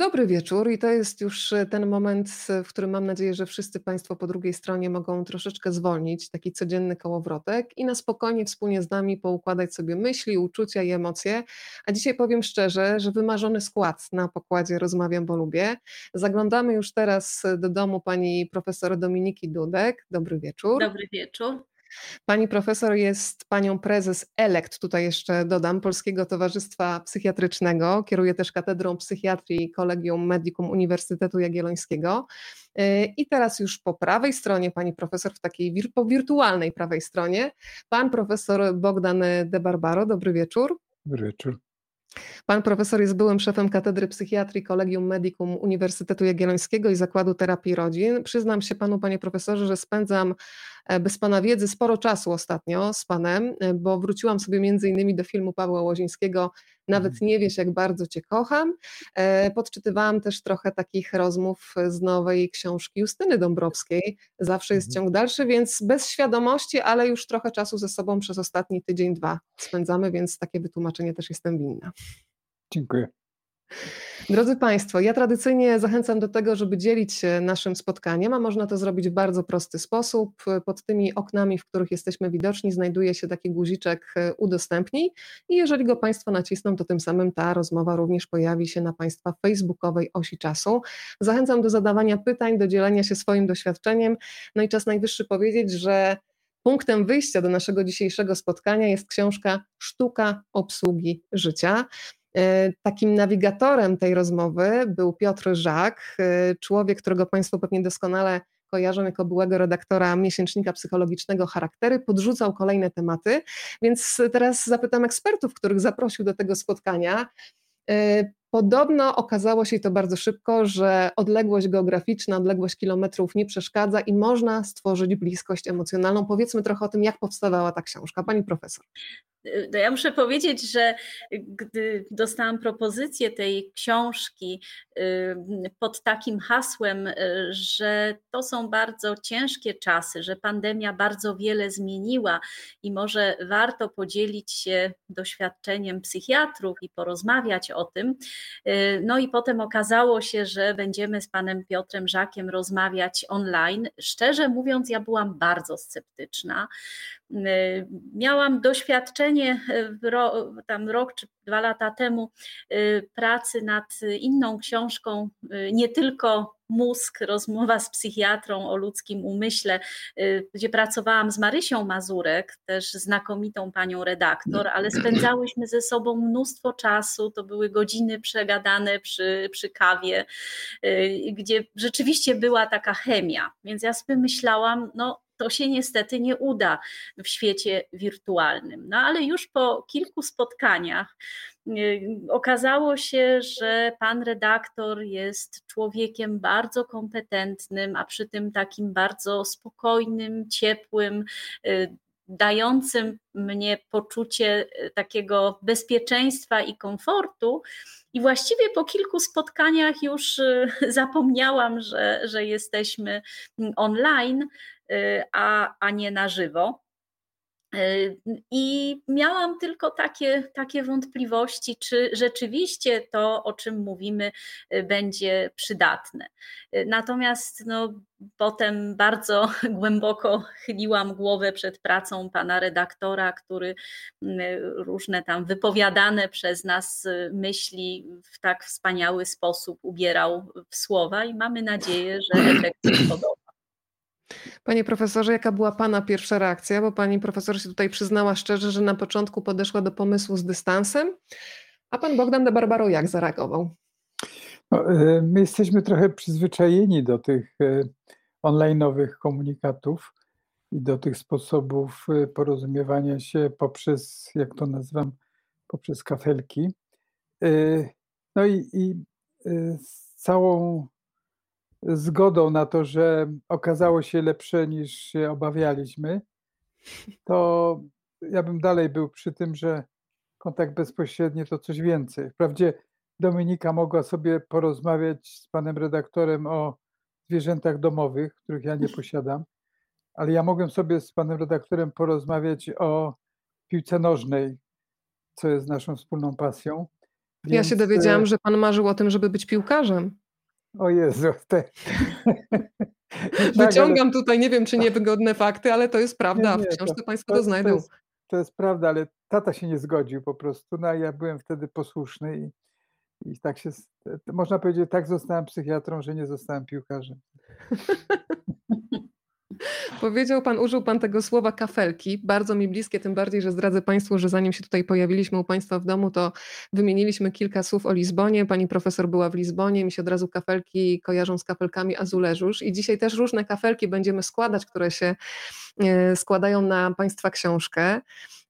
Dobry wieczór i to jest już e, ten moment, w którym mam nadzieję, że wszyscy Państwo po drugiej stronie mogą troszeczkę zwolnić, taki codzienny kołowrotek i na spokojnie wspólnie z nami poukładać sobie myśli, uczucia i emocje. A dzisiaj powiem szczerze, że wymarzony skład na pokładzie Rozmawiam, bo lubię. Zaglądamy już teraz do domu pani profesor Dominiki Dudek. Dobry wieczór. Dobry wieczór. Pani profesor jest panią prezes elekt, tutaj jeszcze dodam, Polskiego Towarzystwa Psychiatrycznego. Kieruje też Katedrą Psychiatrii Kolegium Medicum Uniwersytetu Jagiellońskiego. Y, I teraz już po prawej stronie pani profesor, w takiej wir po wirtualnej prawej stronie, pan profesor Bogdan De Barbaro. Dobry wieczór. Dobry wieczór. Pan profesor jest byłym szefem Katedry Psychiatrii Kolegium Medicum Uniwersytetu Jagiellońskiego i Zakładu Terapii Rodzin. Przyznam się panu, panie profesorze, że spędzam bez pana wiedzy sporo czasu ostatnio z panem, e, bo wróciłam sobie między innymi do filmu Pawła Łozińskiego Nawet mhm. nie wiesz, jak bardzo cię kocham. E, podczytywałam też trochę takich rozmów z nowej książki Justyny Dąbrowskiej. Zawsze jest mhm. ciąg dalszy, więc bez świadomości, ale już trochę czasu ze sobą przez ostatni tydzień, dwa spędzamy, więc takie wytłumaczenie też jestem winna. Dziękuję. Drodzy Państwo, ja tradycyjnie zachęcam do tego, żeby dzielić się naszym spotkaniem, a można to zrobić w bardzo prosty sposób. Pod tymi oknami, w których jesteśmy widoczni, znajduje się taki guziczek e, udostępnij i jeżeli go Państwo nacisną, to tym samym ta rozmowa również pojawi się na Państwa facebookowej osi czasu. Zachęcam do zadawania pytań, do dzielenia się swoim doświadczeniem. No i czas najwyższy powiedzieć, że Punktem wyjścia do naszego dzisiejszego spotkania jest książka Sztuka obsługi życia. E, takim nawigatorem tej rozmowy był Piotr Żak, e, człowiek, którego Państwo pewnie doskonale kojarzą jako byłego redaktora miesięcznika psychologicznego Charaktery, podrzucał kolejne tematy. Więc teraz zapytam ekspertów, których zaprosił do tego spotkania. E, podobno okazało się to bardzo szybko, że odległość geograficzna, odległość kilometrów nie przeszkadza i można stworzyć bliskość emocjonalną. Powiedzmy trochę o tym, jak powstawała ta książka. Pani profesor. No ja muszę powiedzieć, że gdy dostałam propozycję tej książki pod takim hasłem, y, że to są bardzo ciężkie czasy, że pandemia bardzo wiele zmieniła i może warto podzielić się doświadczeniem psychiatrów i porozmawiać o tym. Y, no i potem okazało się, że będziemy z panem Piotrem Żakiem rozmawiać online. Szczerze mówiąc, ja byłam bardzo sceptyczna. Y, miałam doświadczenie ro, tam rok czy dwa lata temu y, pracy nad inną książką, y, nie tylko mózg, rozmowa z psychiatrą o ludzkim umyśle, gdzie pracowałam z Marysią Mazurek, też znakomitą panią redaktor, ale spędzałyśmy ze sobą mnóstwo czasu, to były godziny przegadane przy, przy kawie, gdzie rzeczywiście była taka chemia, więc ja sobie myślałam, no to się niestety nie uda w świecie wirtualnym. No ale już po kilku spotkaniach y, okazało się, że pan redaktor jest człowiekiem bardzo kompetentnym, a przy tym takim bardzo spokojnym, ciepłym, y, dającym mnie poczucie y, takiego bezpieczeństwa i komfortu. I właściwie po kilku spotkaniach już zapomniałam, że, że jesteśmy online, a, a nie na żywo. Y, I miałam tylko takie, takie wątpliwości, czy rzeczywiście to, o czym mówimy, y, będzie przydatne. Natomiast no, potem bardzo głęboko chyliłam głowę przed pracą pana redaktora, który różne tam wypowiadane przez nas myśli w tak wspaniały sposób ubierał w słowa i mamy nadzieję, że efekt się podoba. Panie profesorze, jaka była Pana pierwsza reakcja? Bo Pani profesor się tutaj przyznała szczerze, że na początku podeszła do pomysłu z dystansem, a Pan Bogdan de Barbaro jak zareagował? No, e, my jesteśmy trochę przyzwyczajeni do tych e, online'owych komunikatów i do tych sposobów e, porozumiewania się poprzez, jak to nazywam, poprzez kafelki. No i, i z całą zgodą na to, że okazało się lepsze niż się obawialiśmy, to ja bym dalej był przy tym, że kontakt bezpośredni to coś więcej. Wprawdzie Dominika mogła sobie porozmawiać z panem redaktorem o zwierzętach domowych, których ja nie posiadam, ale ja mogłem sobie z panem redaktorem porozmawiać o piłce nożnej, co jest naszą wspólną pasją. Więc... Ja się dowiedziałam, że pan marzył o tym, żeby być piłkarzem. O Jezu, te... Wyciągam tak, ale... tutaj, nie wiem czy niewygodne fakty, ale to jest prawda, nie, nie, w książce to, Państwo to, to znajdą. To jest, to jest, prawda, ale tata się nie zgodził po prostu, no ja byłem wtedy posłuszny i, i tak się, można powiedzieć, tak zostałem psychiatrą, że nie zostałem piłkarzem. Powiedział Pan, użył Pan tego słowa kafelki, bardzo mi bliskie, tym bardziej, że zdradzę Państwu, że zanim się tutaj pojawiliśmy u Państwa w domu, to wymieniliśmy kilka słów o Lizbonie. Pani profesor była w Lizbonie, mi się od razu kafelki kojarzą z kafelkami Azuleżusz i dzisiaj też różne kafelki będziemy składać, które się składają na Państwa książkę.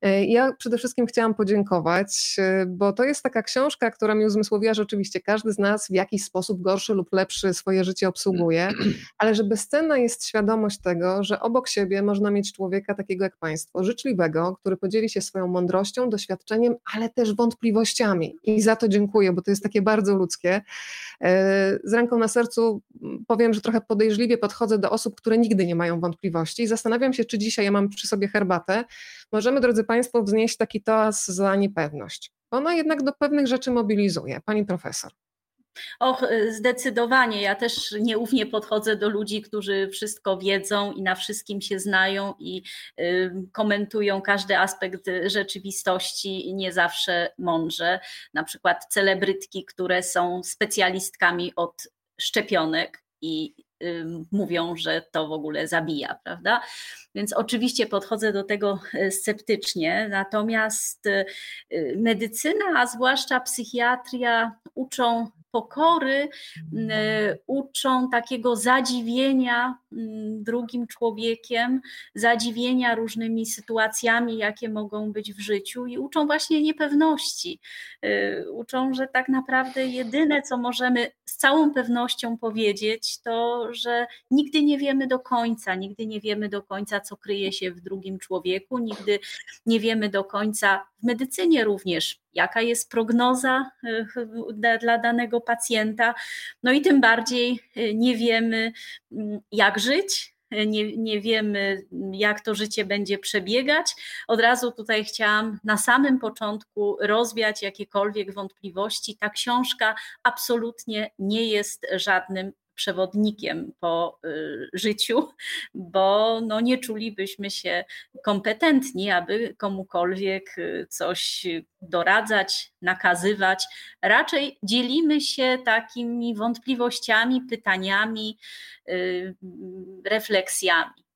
E, ja przede wszystkim chciałam podziękować, e, bo to jest taka książka, która mi uzmysłowiła, że oczywiście każdy z nas w jakiś sposób gorszy lub lepszy swoje życie obsługuje, ale że bezcenna jest świadomość tego, że obok siebie można mieć człowieka takiego jak Państwo, życzliwego, który podzieli się swoją mądrością, doświadczeniem, ale też wątpliwościami. I za to dziękuję, bo to jest takie bardzo ludzkie. E, z ręką na sercu powiem, że trochę podejrzliwie podchodzę do osób, które nigdy nie mają wątpliwości i zastanawiam się, czy dzisiaj ja mam przy sobie herbatę. Możemy, drodzy Państwo, wznieść taki toas za niepewność. Ona jednak do pewnych rzeczy mobilizuje. Pani profesor. Och, zdecydowanie. Ja też nieufnie podchodzę do ludzi, którzy wszystko wiedzą i na wszystkim się znają i y, komentują każdy aspekt rzeczywistości nie zawsze mądrze. Na przykład celebrytki, które są specjalistkami od szczepionek i mówią, że to w ogóle zabija, prawda? Więc oczywiście podchodzę do tego e, sceptycznie, natomiast e, medycyna, a zwłaszcza psychiatria uczą pokory, e, uczą takiego zadziwienia drugim człowiekiem, zadziwienia różnymi sytuacjami, jakie mogą być w życiu i uczą właśnie niepewności. Uczą, że tak naprawdę jedyne, co możemy z całą pewnością powiedzieć, to, że nigdy nie wiemy do końca, nigdy nie wiemy do końca, co kryje się w drugim człowieku, nigdy nie wiemy do końca w medycynie również, jaka jest prognoza e, dla danego pacjenta, no i tym bardziej e, nie wiemy, mm, jak żyć, nie, nie wiemy, jak to życie będzie przebiegać. Od razu tutaj chciałam na samym początku rozwiać jakiekolwiek wątpliwości. Ta książka absolutnie nie jest żadnym przewodnikiem po y, życiu, bo no nie czulibyśmy się kompetentni, aby komukolwiek y, coś doradzać, nakazywać. Raczej dzielimy się takimi wątpliwościami, pytaniami, y, refleksjami.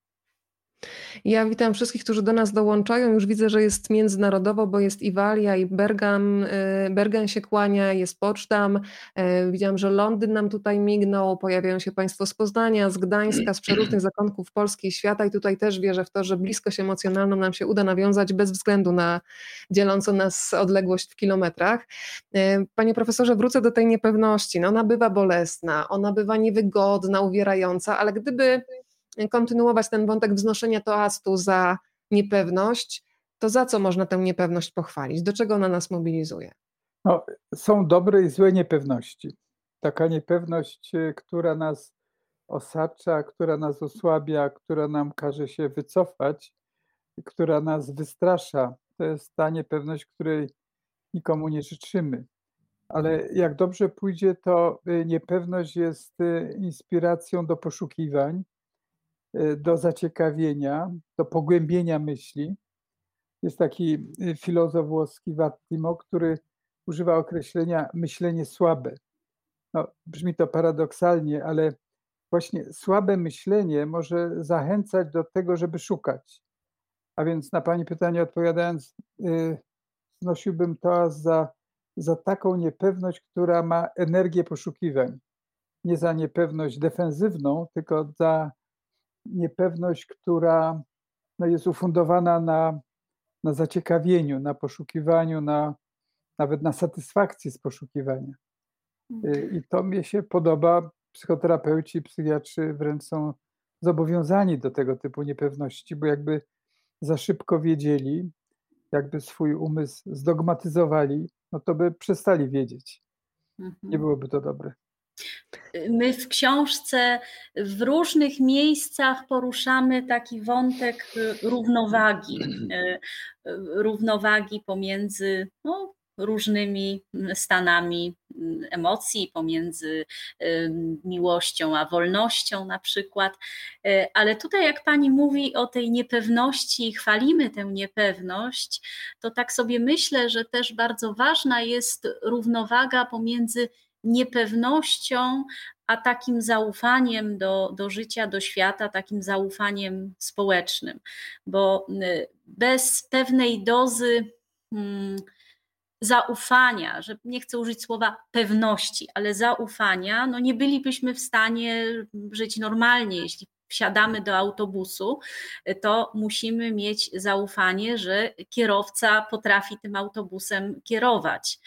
Ja witam wszystkich, którzy do nas dołączają. Już widzę, że jest międzynarodowo, bo jest Iwalia i Bergam, y, Bergen się kłania, jest Poczdam. Y, widziałam, że Londyn nam tutaj mignął, pojawiają się Państwo z Poznania, z Gdańska, z przeróżnych zakątków Polski i świata i tutaj też wierzę w to, że bliskość emocjonalną nam się uda nawiązać bez względu na dzielącą nas odległość w kilometrach. Y, panie profesorze, wrócę do tej niepewności. No ona bywa bolesna, ona bywa niewygodna, uwierająca, ale gdyby kontynuować ten wątek wznoszenia toastu za niepewność, to za co można tę niepewność pochwalić? Do czego ona nas mobilizuje? No, są dobre i złe niepewności. Taka niepewność, y, która nas osacza, która nas osłabia, która nam każe się wycofać, która nas wystrasza, to jest ta niepewność, której nikomu nie życzymy. Ale jak dobrze pójdzie, to y, niepewność jest y, inspiracją do poszukiwań, do zaciekawienia, do pogłębienia myśli. Jest taki y, filozof włoski Wattimo, który używa określenia myślenie słabe. No, brzmi to paradoksalnie, ale właśnie słabe myślenie może zachęcać do tego, żeby szukać. A więc na Pani pytanie odpowiadając, yy, znosiłbym to za, za taką niepewność, która ma energię poszukiwań. Nie za niepewność defensywną, tylko za niepewność, która no, jest ufundowana na, na zaciekawieniu, na poszukiwaniu, na, nawet na satysfakcji z poszukiwania. Y, I to mi się podoba. Psychoterapeuci, psychiatrzy wręcz są zobowiązani do tego typu niepewności, bo jakby za szybko wiedzieli, jakby swój umysł zdogmatyzowali, no to by przestali wiedzieć. Nie mhm. byłoby to dobre. My w książce w różnych miejscach poruszamy taki wątek równowagi, równowagi pomiędzy no, różnymi stanami emocji, pomiędzy miłością a wolnością na przykład. E, ale tutaj, jak pani mówi o tej niepewności, chwalimy tę niepewność, to tak sobie myślę, że też bardzo ważna jest równowaga pomiędzy niepewnością, a takim zaufaniem do, do życia, do świata, takim zaufaniem społecznym, bo bez pewnej dozy hmm, zaufania, że nie chcę użyć słowa pewności, ale zaufania, no nie bylibyśmy w stanie żyć normalnie, jeśli wsiadamy do autobusu, to musimy mieć zaufanie, że kierowca potrafi tym autobusem kierować.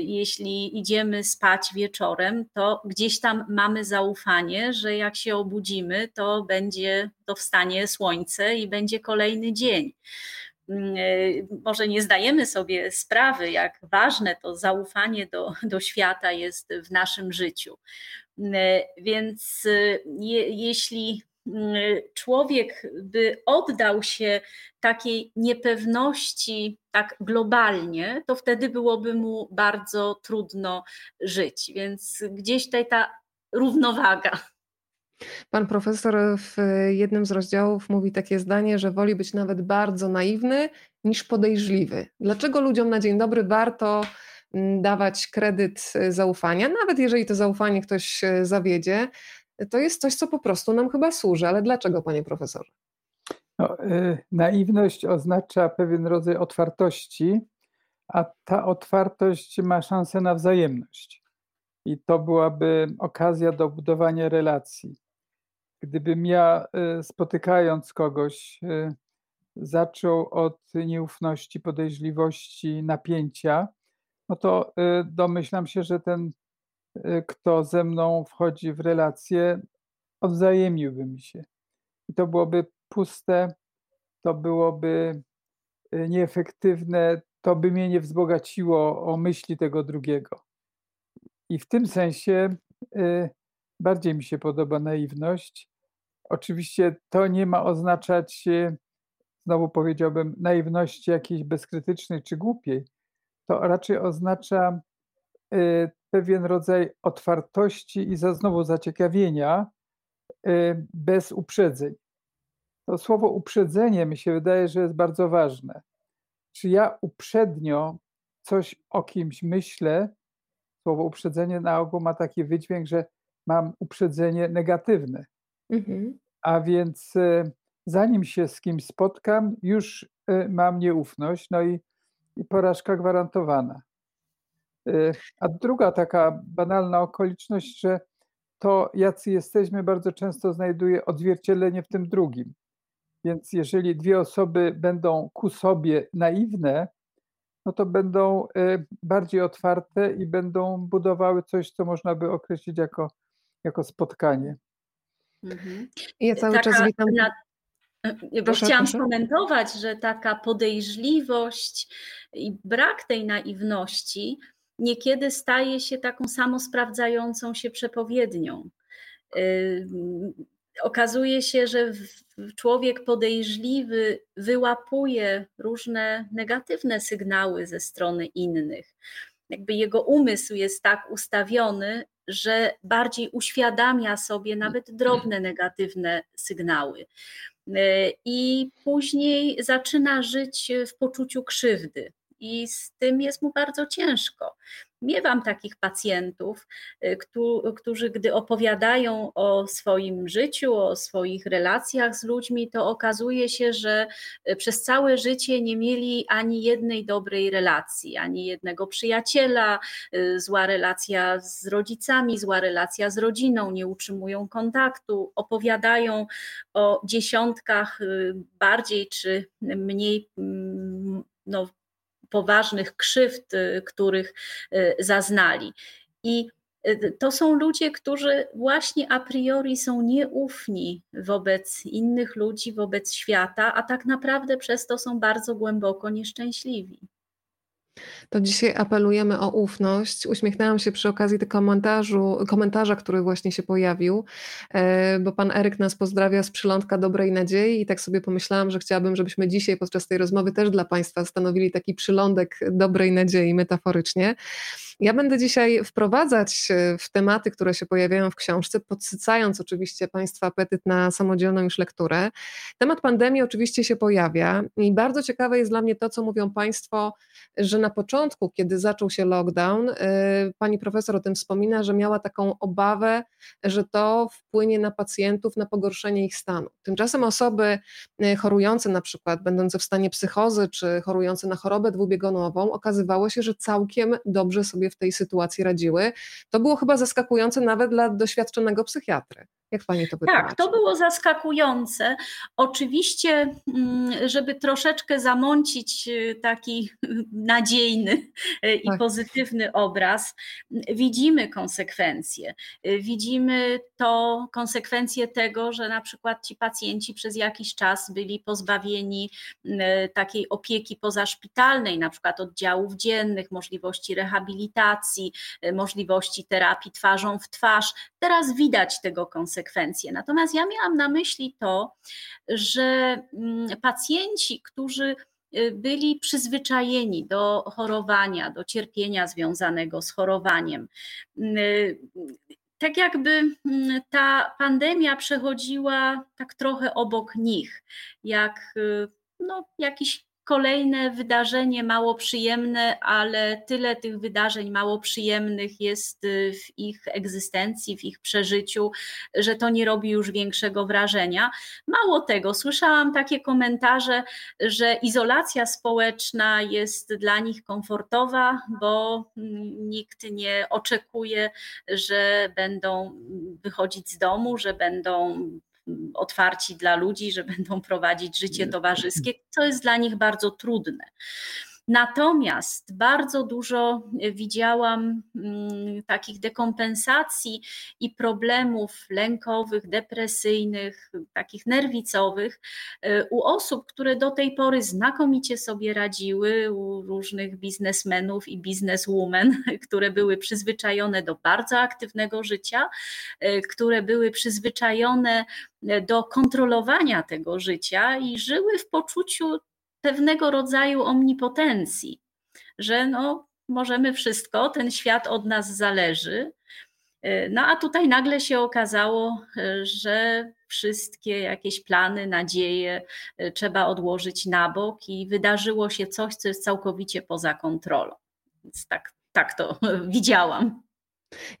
Jeśli idziemy spać wieczorem, to gdzieś tam mamy zaufanie, że jak się obudzimy, to będzie to wstanie słońce i będzie kolejny dzień. E, może nie zdajemy sobie sprawy, jak ważne to zaufanie do, do świata jest w naszym życiu. E, więc e, je, jeśli człowiek by oddał się takiej niepewności tak globalnie, to wtedy byłoby mu bardzo trudno żyć. Więc gdzieś tutaj ta równowaga. Pan profesor w jednym z rozdziałów mówi takie zdanie, że woli być nawet bardzo naiwny niż podejrzliwy. Dlaczego ludziom na dzień dobry warto dawać kredyt zaufania, nawet jeżeli to zaufanie ktoś e, zawiedzie, to jest coś, co po prostu nam chyba służy. Ale dlaczego, panie profesorze? No, yy, naiwność oznacza pewien rodzaj otwartości, a ta otwartość ma szansę na wzajemność. I to byłaby okazja do budowania relacji. Gdybym ja spotykając kogoś zaczął od nieufności, podejrzliwości, napięcia, no to y, domyślam się, że ten, kto ze mną wchodzi w relację, odwzajemniłby mi się. I to byłoby puste, to byłoby nieefektywne, to by mnie nie wzbogaciło o myśli tego drugiego. I w tym sensie bardziej mi się podoba naiwność. Oczywiście to nie ma oznaczać, znowu powiedziałbym, naiwności jakiejś bezkrytycznej czy głupiej. To raczej oznacza y, pewien rodzaj otwartości i za, znowu zaciekawienia y, bez uprzedzeń. To słowo uprzedzenie mi się wydaje, że jest bardzo ważne. Czy ja uprzednio coś o kimś myślę? Słowo uprzedzenie na ogół ma taki wydźwięk, że mam uprzedzenie negatywne. Mhm. A więc e, zanim się z kimś spotkam, już mam nieufność, no i, i porażka gwarantowana. E, a druga taka banalna okoliczność, że to, jacy jesteśmy, bardzo często znajduje odzwierciedlenie w tym drugim. Więc jeżeli dwie osoby będą ku sobie naiwne, no to będą bardziej otwarte i będą budowały coś, co można by określić jako jako spotkanie. Mhm. Ja cały taka, czas witam. Na, proszę, chciałam proszę. skomentować, że taka podejrzliwość i brak tej naiwności niekiedy staje się taką samosprawdzającą się przepowiednią. Yy, okazuje się, że człowiek podejrzliwy wyłapuje różne negatywne sygnały ze strony innych. Jakby jego umysł jest tak ustawiony, że bardziej uświadamia sobie nawet drobne negatywne sygnały. E, I później zaczyna żyć w poczuciu krzywdy, i z tym jest mu bardzo ciężko. Miewam takich pacjentów, y, którzy, gdy opowiadają o swoim życiu, o swoich relacjach z ludźmi, to okazuje się, że y, przez całe życie nie mieli ani jednej dobrej relacji, ani jednego przyjaciela, y, zła relacja z rodzicami, zła relacja z rodziną, nie utrzymują kontaktu, opowiadają o dziesiątkach bardziej czy mniej mm, no, poważnych krzywd, y, których y, zaznali. I y, to są ludzie, którzy właśnie a priori są nieufni wobec innych ludzi, wobec świata, a tak naprawdę przez to są bardzo głęboko nieszczęśliwi. To dzisiaj apelujemy o ufność. Uśmiechnęłam się przy okazji tego komentarzu, komentarza, który właśnie się pojawił, e, bo pan Eryk nas pozdrawia z przylądka dobrej nadziei i tak sobie pomyślałam, że chciałabym, żebyśmy dzisiaj podczas tej rozmowy też dla państwa stanowili taki przylądek dobrej nadziei metaforycznie. Ja będę dzisiaj wprowadzać w tematy, które się pojawiają w książce, podsycając oczywiście Państwa apetyt na samodzielną już lekturę. Temat pandemii oczywiście się pojawia i bardzo ciekawe jest dla mnie to, co mówią Państwo, że na początku, kiedy zaczął się lockdown, y, pani profesor o tym wspomina, że miała taką obawę, że to wpłynie na pacjentów, na pogorszenie ich stanu. Tymczasem osoby y, chorujące na przykład, będące w stanie psychozy czy chorujące na chorobę dwubiegunową, okazywało się, że całkiem dobrze sobie w tej sytuacji radziły. To było chyba zaskakujące nawet dla doświadczonego psychiatry. Jak pani to wytłumaczy? Tak, to było zaskakujące. Oczywiście, mm, żeby troszeczkę zamącić y, taki nadziejny y, i tak. pozytywny obraz, widzimy konsekwencje. Y, widzimy to konsekwencje tego, że na przykład ci pacjenci przez jakiś czas byli pozbawieni takiej opieki pozaszpitalnej, na przykład oddziałów dziennych, możliwości rehabilitacji, możliwości terapii twarzą w twarz. Teraz widać tego konsekwencje konsekwencje. Natomiast ja miałam na myśli to, że mm, pacjenci, którzy y, byli przyzwyczajeni do chorowania, do cierpienia związanego z chorowaniem. Y, tak jakby mm, ta pandemia przechodziła tak trochę obok nich, jak y, no, jakiś kolejne wydarzenie mało przyjemne, ale tyle tych wydarzeń mało przyjemnych jest y, w ich egzystencji, w ich przeżyciu, że to nie robi już większego wrażenia. Mało tego, słyszałam takie komentarze, że izolacja społeczna jest dla nich komfortowa, bo nikt nie oczekuje, że będą wychodzić z domu, że będą otwarci dla ludzi, że będą prowadzić życie towarzyskie, co jest dla nich bardzo trudne. Natomiast bardzo dużo widziałam mm, takich dekompensacji i problemów lękowych, depresyjnych, takich nerwicowych e, u osób, które do tej pory znakomicie sobie radziły, u różnych biznesmenów i bizneswomen, które były przyzwyczajone do bardzo aktywnego życia, e, które były przyzwyczajone do kontrolowania tego życia i żyły w poczuciu pewnego rodzaju omnipotencji, że no, możemy wszystko, ten świat od nas zależy. No a tutaj nagle się okazało, że wszystkie jakieś plany, nadzieje trzeba odłożyć na bok i wydarzyło się coś, co jest całkowicie poza kontrolą. Więc tak, tak to widziałam.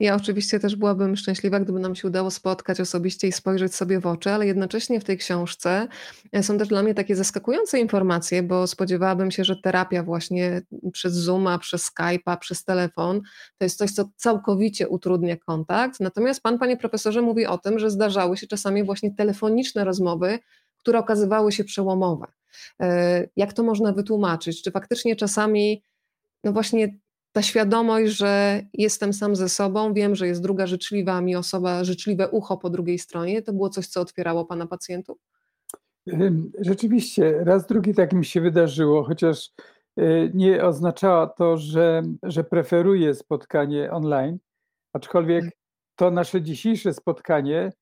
Ja oczywiście też byłabym szczęśliwa, gdyby nam się udało spotkać osobiście i spojrzeć sobie w oczy, ale jednocześnie w tej książce e, są też dla mnie takie zaskakujące informacje, bo spodziewałabym się, że terapia właśnie przez Zooma, przez Skype'a, przez telefon to jest coś, co całkowicie utrudnia kontakt. Natomiast pan, panie profesorze, mówi o tym, że zdarzały się czasami właśnie telefoniczne rozmowy, które okazywały się przełomowe. E, jak to można wytłumaczyć? Czy faktycznie czasami no właśnie ta świadomość, że jestem sam ze sobą, wiem, że jest druga życzliwa mi osoba, życzliwe ucho po drugiej stronie, to było coś, co otwierało Pana pacjentów? Rzeczywiście, raz drugi tak mi się wydarzyło, chociaż e, nie oznaczało to, że, że preferuję spotkanie online, aczkolwiek tak. to nasze dzisiejsze spotkanie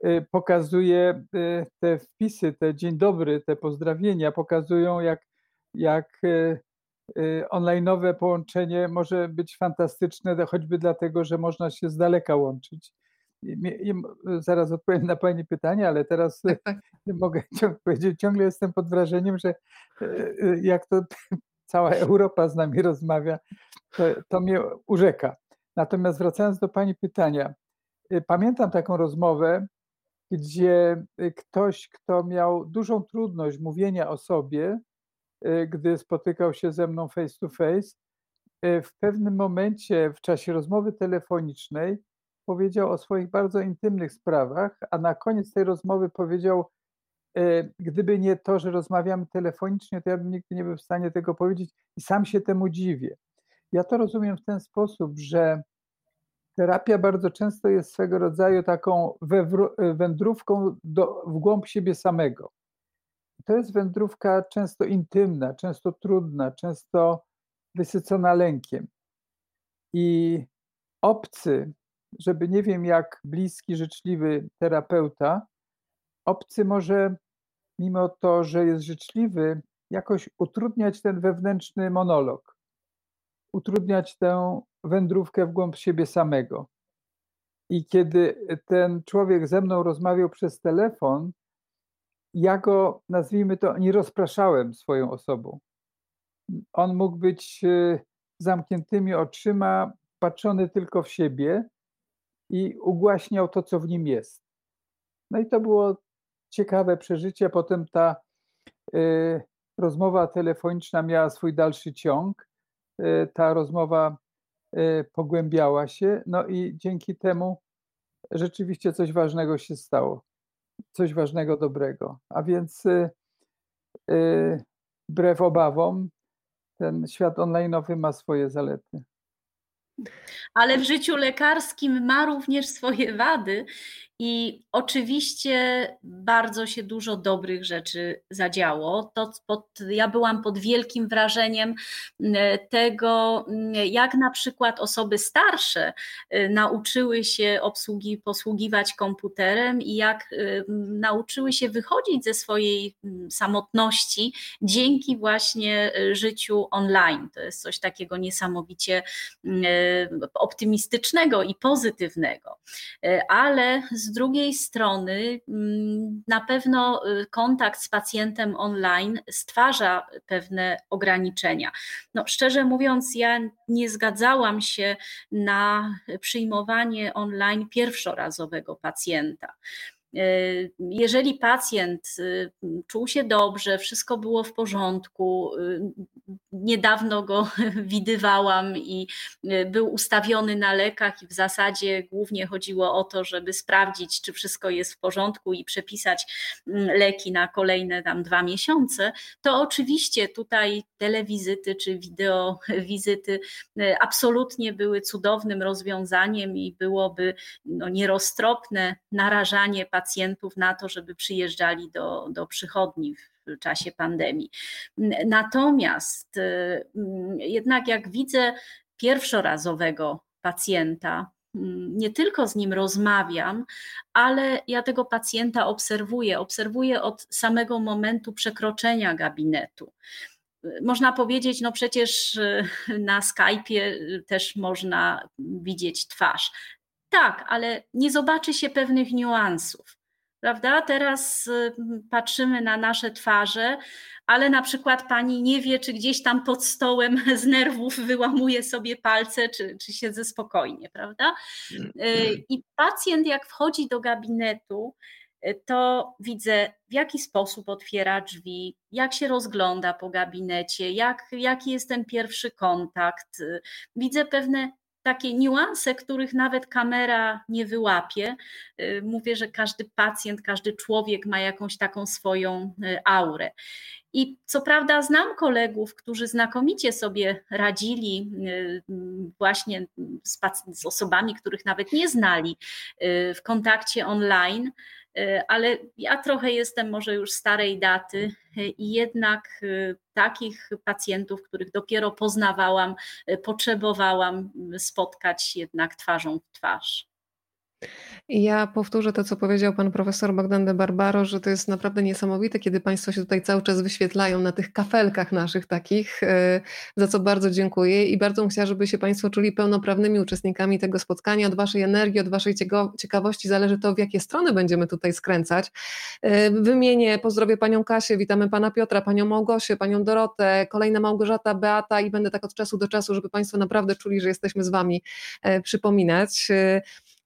e, pokazuje e, te wpisy, te dzień dobry, te pozdrowienia, pokazują jak, jak online'owe połączenie może być fantastyczne, choćby dlatego, że można się z daleka łączyć. I, i zaraz odpowiem na Pani pytanie, ale teraz tak, tak. mogę powiedzieć, ciągle jestem pod wrażeniem, że y, y, jak to cała Europa z nami rozmawia, to, to mnie urzeka. Natomiast wracając do Pani pytania, pamiętam taką rozmowę, gdzie ktoś, kto miał dużą trudność mówienia o sobie, Y, gdy spotykał się ze mną face to face, y, w pewnym momencie w czasie rozmowy telefonicznej powiedział o swoich bardzo intymnych sprawach, a na koniec tej rozmowy powiedział, y, gdyby nie to, że rozmawiamy telefonicznie, to ja bym nigdy nie był w stanie tego powiedzieć i sam się temu dziwię. Ja to rozumiem w ten sposób, że terapia bardzo często jest swego rodzaju taką wędrówką do, w głąb siebie samego to jest wędrówka często intymna, często trudna, często wysycona lękiem. I obcy, żeby nie wiem jak bliski, życzliwy terapeuta, obcy może, mimo to, że jest życzliwy, jakoś utrudniać ten wewnętrzny monolog, utrudniać tę wędrówkę w głąb siebie samego. I kiedy ten człowiek ze mną rozmawiał przez telefon, ja go, nazwijmy to, nie rozpraszałem swoją osobą. On mógł być e, zamkniętymi oczyma, patrzony tylko w siebie i ugłaśniał to, co w nim jest. No i to było ciekawe przeżycie. Potem ta y, rozmowa telefoniczna miała swój dalszy ciąg. Y, ta rozmowa y, pogłębiała się, no i dzięki temu rzeczywiście coś ważnego się stało. Coś ważnego, dobrego. A więc wbrew obawom, ten świat online'owy ma swoje zalety. Ale w życiu lekarskim ma również swoje wady i oczywiście bardzo się dużo dobrych rzeczy zadziało. To pod, ja byłam pod wielkim wrażeniem tego, jak na przykład osoby starsze y, nauczyły się obsługi, posługiwać komputerem i jak y, nauczyły się wychodzić ze swojej samotności dzięki właśnie y, życiu online. To jest coś takiego niesamowicie optymistycznego i pozytywnego. Ale z z drugiej strony, mm, na pewno y, kontakt z pacjentem online stwarza pewne ograniczenia. No, szczerze mówiąc, ja nie zgadzałam się na przyjmowanie online pierwszorazowego pacjenta. Y, jeżeli pacjent y, czuł się dobrze, wszystko było w porządku, y, niedawno go widywałam i był ustawiony na lekach, i w zasadzie głównie chodziło o to, żeby sprawdzić, czy wszystko jest w porządku i przepisać leki na kolejne tam dwa miesiące, to oczywiście tutaj telewizyty czy wideowizyty absolutnie były cudownym rozwiązaniem i byłoby no, nieroztropne narażanie pacjentów pacjentów na to, żeby przyjeżdżali do, do przychodni w czasie pandemii. Natomiast y, jednak jak widzę pierwszorazowego pacjenta, mm, nie tylko z nim rozmawiam, ale ja tego pacjenta obserwuję. Obserwuję od samego momentu przekroczenia gabinetu. Można powiedzieć, no przecież y, na Skype'ie y, też można widzieć twarz. Tak, ale nie zobaczy się pewnych niuansów. Prawda? Teraz y, patrzymy na nasze twarze, ale na przykład pani nie wie, czy gdzieś tam pod stołem z nerwów wyłamuje sobie palce, czy, czy siedzę spokojnie, prawda? Y, I pacjent, jak wchodzi do gabinetu, y, to widzę, w jaki sposób otwiera drzwi, jak się rozgląda po gabinecie, jak, jaki jest ten pierwszy kontakt. Widzę pewne takie niuanse, których nawet kamera nie wyłapie. Y, mówię, że każdy pacjent, każdy człowiek ma jakąś taką swoją y, aurę. I co prawda znam kolegów, którzy znakomicie sobie radzili y, właśnie z, z osobami, których nawet nie znali w kontakcie online, ale ja trochę jestem może już starej daty i jednak y, takich pacjentów, których dopiero poznawałam, potrzebowałam spotkać jednak twarzą w twarz. Ja powtórzę to, co powiedział pan profesor Bogdan de Barbaro, że to jest naprawdę niesamowite, kiedy państwo się tutaj cały czas wyświetlają na tych kafelkach naszych takich, e, za co bardzo dziękuję i bardzo bym chciała, żeby się państwo czuli pełnoprawnymi uczestnikami tego spotkania. Od waszej energii, od waszej ciekawości zależy to, w jakie strony będziemy tutaj skręcać. E, wymienię, pozdrowię panią Kasię, witamy pana Piotra, panią Małgosię, panią Dorotę, kolejna Małgorzata, Beata i będę tak od czasu do czasu, żeby państwo naprawdę czuli, że jesteśmy z wami e, przypominać.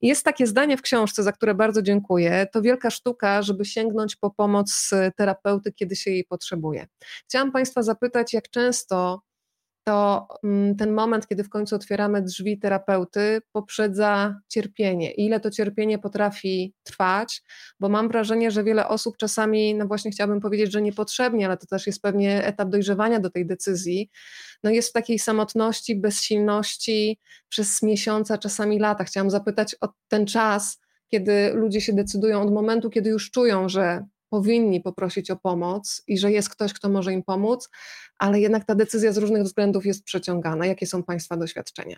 Jest takie zdanie w książce, za które bardzo dziękuję. To wielka sztuka, żeby sięgnąć po pomoc terapeuty, kiedy się jej potrzebuje. Chciałam Państwa zapytać, jak często to mm, ten moment, kiedy w końcu otwieramy drzwi terapeuty, poprzedza cierpienie. Ile to cierpienie potrafi trwać, bo mam wrażenie, że wiele osób czasami, no właśnie chciałabym powiedzieć, że niepotrzebnie, ale to też jest pewnie etap dojrzewania do tej decyzji, no jest w takiej samotności, bezsilności przez miesiące, czasami lata. Chciałam zapytać o ten czas, kiedy ludzie się decydują od momentu, kiedy już czują, że powinni poprosić o pomoc i że jest ktoś, kto może im pomóc, ale jednak ta decyzja z różnych względów jest przeciągana. Jakie są Państwa doświadczenia?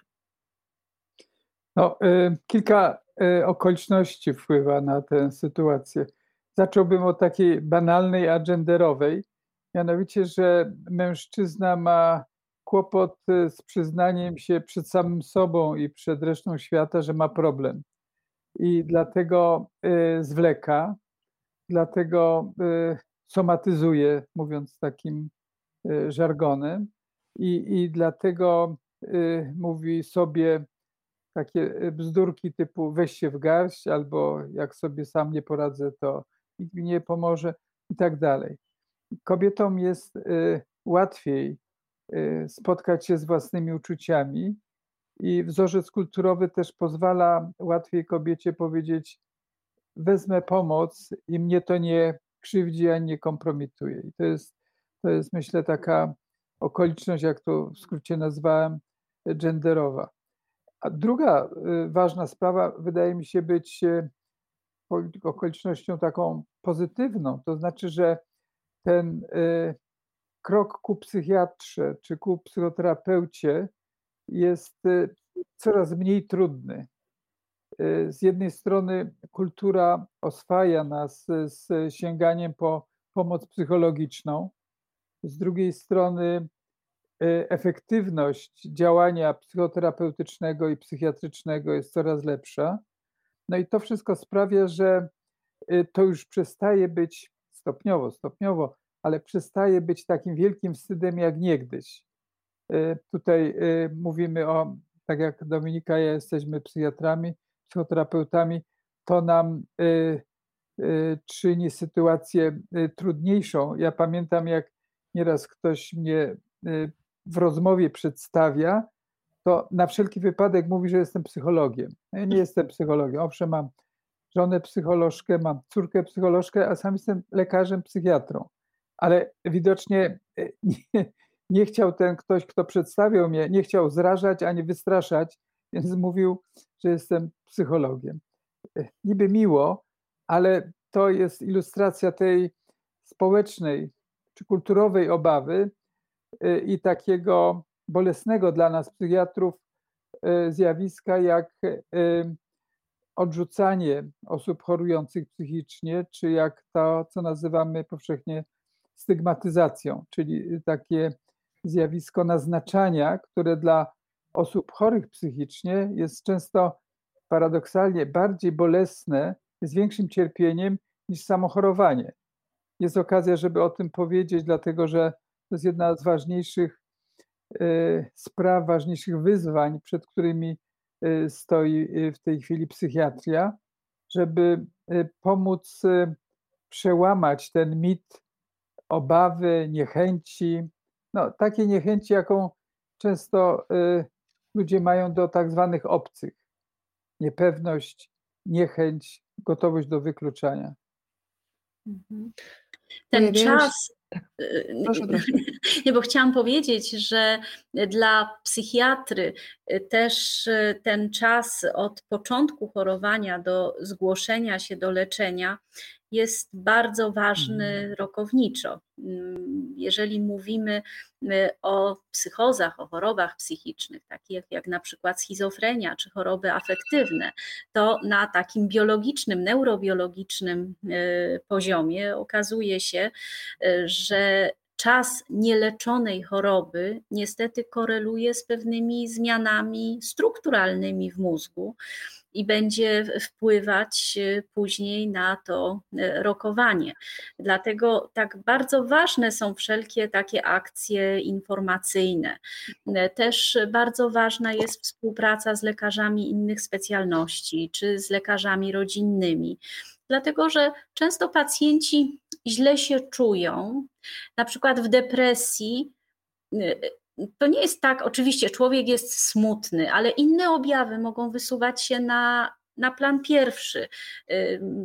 No, y, kilka y, okoliczności wpływa na tę sytuację. Zacząłbym od takiej banalnej, a genderowej, mianowicie, że mężczyzna ma kłopot y, z przyznaniem się przed samym sobą i przed resztą świata, że ma problem. I dlatego zwleka, dlatego somatyzuje, mówiąc takim żargonem, i, i dlatego mówi sobie, takie y, bzdurki typu weź się w garść, albo jak sobie sam nie poradzę, to nikt mi nie pomoże i tak dalej. Kobietom jest y, łatwiej y, spotkać się z własnymi uczuciami i wzorzec kulturowy też pozwala łatwiej kobiecie powiedzieć wezmę pomoc i mnie to nie krzywdzi ani nie kompromituje. I to jest, to jest myślę taka okoliczność, jak to w skrócie nazwałem, genderowa. A druga y, ważna sprawa wydaje mi się być y, okolicznością taką pozytywną, to znaczy, że ten y, krok ku psychiatrze czy ku psychoterapeucie jest coraz mniej trudny. Z jednej strony kultura oswaja nas z sięganiem po pomoc psychologiczną, z drugiej strony Y, efektywność działania psychoterapeutycznego i psychiatrycznego jest coraz lepsza. No i to wszystko sprawia, że y, to już przestaje być stopniowo, stopniowo, ale przestaje być takim wielkim wstydem jak niegdyś. Y, tutaj mówimy o, tak jak Dominika, ja jesteśmy psychiatrami, psychoterapeutami, to nam czyni sytuację trudniejszą. Ja pamiętam, jak nieraz ktoś mnie w rozmowie przedstawia, to na wszelki wypadek mówi, że jestem psychologiem. Ja nie jestem psychologiem. Owszem, mam żonę psycholożkę, mam córkę psycholożkę, a sam jestem lekarzem, psychiatrą. Ale widocznie nie, nie chciał ten ktoś, kto przedstawiał mnie, nie chciał zrażać ani wystraszać, więc mówił, że jestem psychologiem. Niby miło, ale to jest ilustracja tej społecznej czy kulturowej obawy, Y, i takiego bolesnego dla nas psychiatrów y, zjawiska jak y, odrzucanie osób chorujących psychicznie, czy jak to, co nazywamy powszechnie stygmatyzacją, czyli takie zjawisko naznaczania, które dla osób chorych psychicznie jest często paradoksalnie bardziej bolesne, z większym cierpieniem niż samochorowanie. Jest okazja, żeby o tym powiedzieć, dlatego że to jest jedna z ważniejszych e, spraw, ważniejszych wyzwań, przed którymi e, stoi e, w tej chwili psychiatria, żeby pomóc przełamać ten mit obawy, niechęci, no, takiej niechęci, jaką często ludzie mają do tak zwanych obcych. Niepewność, niechęć, gotowość do wykluczania. Mhm. Ten czas, Y, proszę, proszę. Nie, bo chciałam powiedzieć, że dla psychiatry y, też y, ten czas od początku chorowania do zgłoszenia się do leczenia jest bardzo ważny mhm. rokowniczo. Jeżeli mówimy o psychozach, o chorobach psychicznych, takich jak na przykład schizofrenia czy choroby afektywne, to na takim biologicznym, neurobiologicznym poziomie okazuje się, że czas nieleczonej choroby niestety koreluje z pewnymi zmianami strukturalnymi w mózgu i będzie wpływać e, później na to e, rokowanie. Dlatego tak bardzo ważne są wszelkie takie akcje informacyjne. E, też bardzo ważna jest współpraca z lekarzami innych specjalności czy z lekarzami rodzinnymi dlatego że często pacjenci źle się czują, na przykład w depresji. Y, to nie jest tak, oczywiście człowiek jest smutny, ale inne objawy mogą wysuwać się na na plan pierwszy.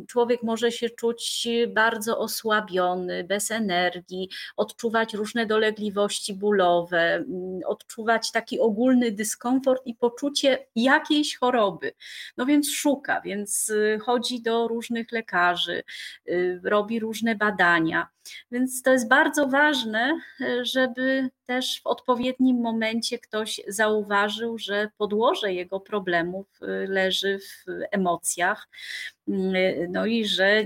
Człowiek może się czuć bardzo osłabiony, bez energii, odczuwać różne dolegliwości bólowe, odczuwać taki ogólny dyskomfort i poczucie jakiejś choroby. No więc szuka, więc y, chodzi do różnych lekarzy, y, robi różne badania. Więc to jest bardzo ważne, żeby też w odpowiednim momencie ktoś zauważył, że podłoże jego problemów y, leży w emocjach, y, no i że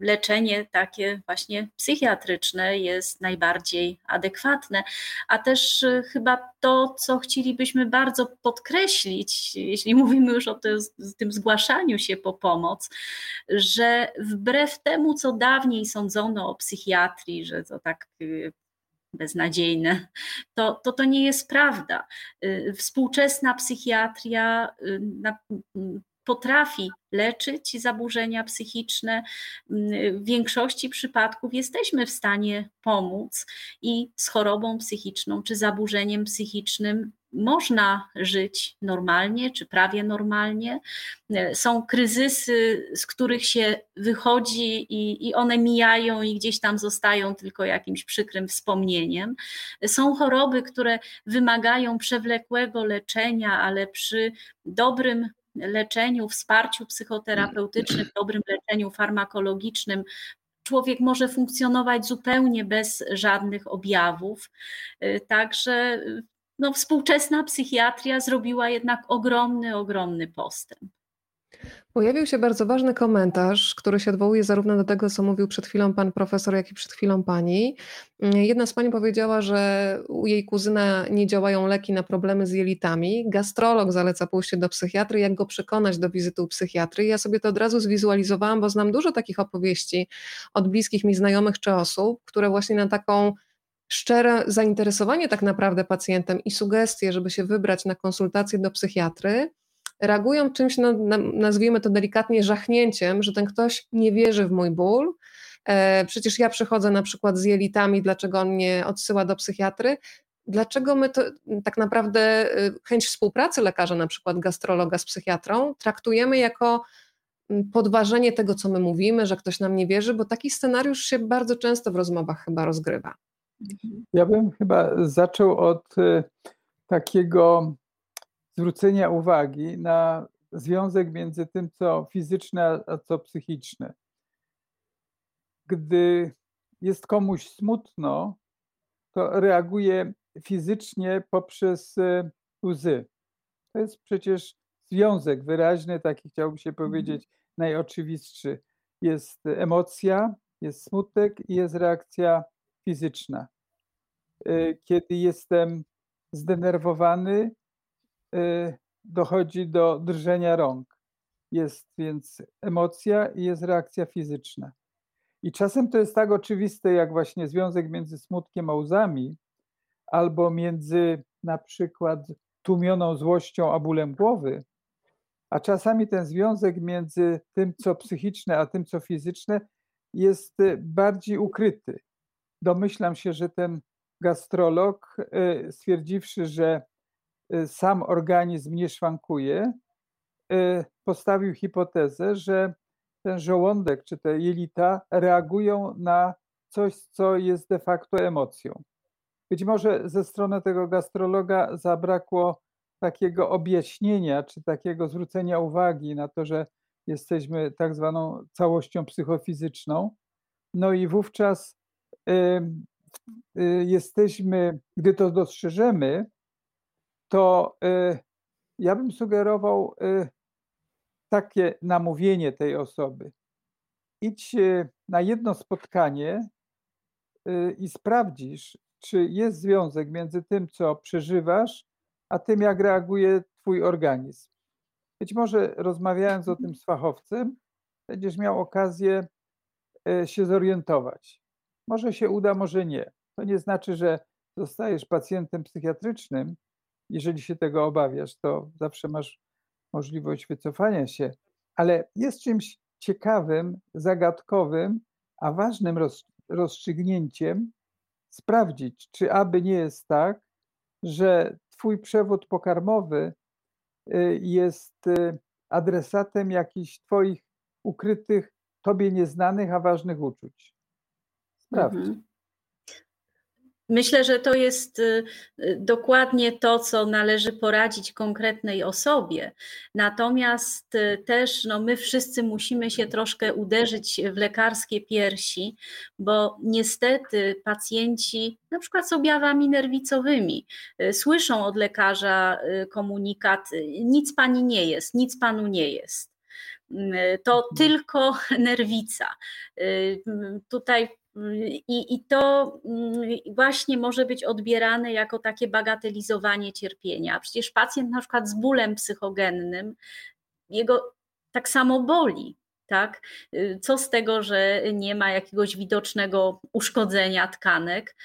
leczenie takie właśnie psychiatryczne jest najbardziej adekwatne. A też y, chyba to, co chcielibyśmy bardzo podkreślić, jeśli mówimy już o tym zgłaszaniu się po pomoc, że wbrew temu, co dawniej sądzono o psychiatrii, że to tak beznadziejne, to, to to nie jest prawda. Y, współczesna psychiatria y, potrafi leczyć zaburzenia psychiczne. W większości przypadków jesteśmy w stanie pomóc i z chorobą psychiczną czy zaburzeniem psychicznym można żyć normalnie, czy prawie normalnie. Są kryzysy, z których się wychodzi i, i one mijają i gdzieś tam zostają tylko jakimś przykrym wspomnieniem. Są choroby, które wymagają przewlekłego leczenia, ale przy dobrym leczeniu, wsparciu psychoterapeutycznym, dobrym leczeniu farmakologicznym człowiek może funkcjonować zupełnie bez żadnych objawów. Także no, współczesna psychiatria zrobiła jednak ogromny, ogromny postęp. Pojawił się bardzo ważny komentarz, który się odwołuje zarówno do tego, co mówił przed chwilą pan profesor, jak i przed chwilą pani. Jedna z pani powiedziała, że u jej kuzyna nie działają leki na problemy z jelitami. Gastrolog zaleca pójście do psychiatry, jak go przekonać do wizyty u psychiatry. Ja sobie to od razu zwizualizowałam, bo znam dużo takich opowieści od bliskich mi znajomych czy osób, które właśnie na taką szczere zainteresowanie tak naprawdę pacjentem i sugestie, żeby się wybrać na konsultację do psychiatry, reagują czymś, no, nazwijmy to delikatnie, żachnięciem, że ten ktoś nie wierzy w mój ból. E, przecież ja przychodzę na przykład z jelitami, dlaczego on mnie odsyła do psychiatry. Dlaczego my to tak naprawdę y, chęć współpracy lekarza, na przykład gastrologa z psychiatrą, traktujemy jako podważenie tego, co my mówimy, że ktoś nam nie wierzy, bo taki scenariusz się bardzo często w rozmowach chyba rozgrywa. Ja bym chyba zaczął od y, takiego zwrócenia uwagi na związek między tym, co fizyczne, a co psychiczne. Gdy jest komuś smutno, to reaguje fizycznie poprzez y, łzy. To jest przecież związek wyraźny, taki chciałbym się mhm. powiedzieć, najoczywistszy. Jest emocja, jest smutek i jest reakcja fizyczna. Y, kiedy jestem zdenerwowany, y, dochodzi do drżenia rąk. Jest więc emocja i jest reakcja fizyczna. I czasem to jest tak oczywiste, jak właśnie związek między smutkiem a łzami, albo między na przykład tłumioną złością a bólem głowy, a czasami ten związek między tym, co psychiczne, a tym, co fizyczne, jest bardziej ukryty domyślam się, że ten gastrolog, y, stwierdziwszy, że y, sam organizm nie szwankuje, y, postawił hipotezę, że ten żołądek czy te jelita reagują na coś, co jest de facto emocją. Być może ze strony tego gastrologa zabrakło takiego objaśnienia, czy takiego zwrócenia uwagi na to, że jesteśmy tak zwaną całością psychofizyczną. No i wówczas jesteśmy, gdy to dostrzeżemy, to y, ja bym sugerował y, takie namówienie tej osoby. Idź na jedno spotkanie i sprawdzisz, czy jest związek między tym, co przeżywasz, a tym, jak reaguje Twój organizm. Być może rozmawiając o tym z fachowcem, będziesz miał okazję się zorientować. Może się uda, może nie. To nie znaczy, że zostajesz pacjentem psychiatrycznym. Jeżeli się tego obawiasz, to zawsze masz możliwość wycofania się, ale jest czymś ciekawym, zagadkowym, a ważnym rozstrzygnięciem sprawdzić, czy aby nie jest tak, że Twój przewód pokarmowy y, jest y, adresatem jakichś Twoich ukrytych, Tobie nieznanych, a ważnych uczuć. Sprawdź. Mhm. Myślę, że to jest y, y, dokładnie to, co należy poradzić konkretnej osobie. Natomiast y, też no, my wszyscy musimy się troszkę uderzyć w lekarskie piersi, bo niestety pacjenci, na przykład z objawami nerwicowymi, słyszą od lekarza komunikat: nic pani nie jest, nic panu nie jest. To mhm. tylko nerwica. Tutaj i, I to mm, właśnie może być odbierane jako takie bagatelizowanie cierpienia. Przecież pacjent na przykład z bólem psychogennym, jego tak samo boli. Tak? Co z tego, że nie ma jakiegoś widocznego uszkodzenia tkanek,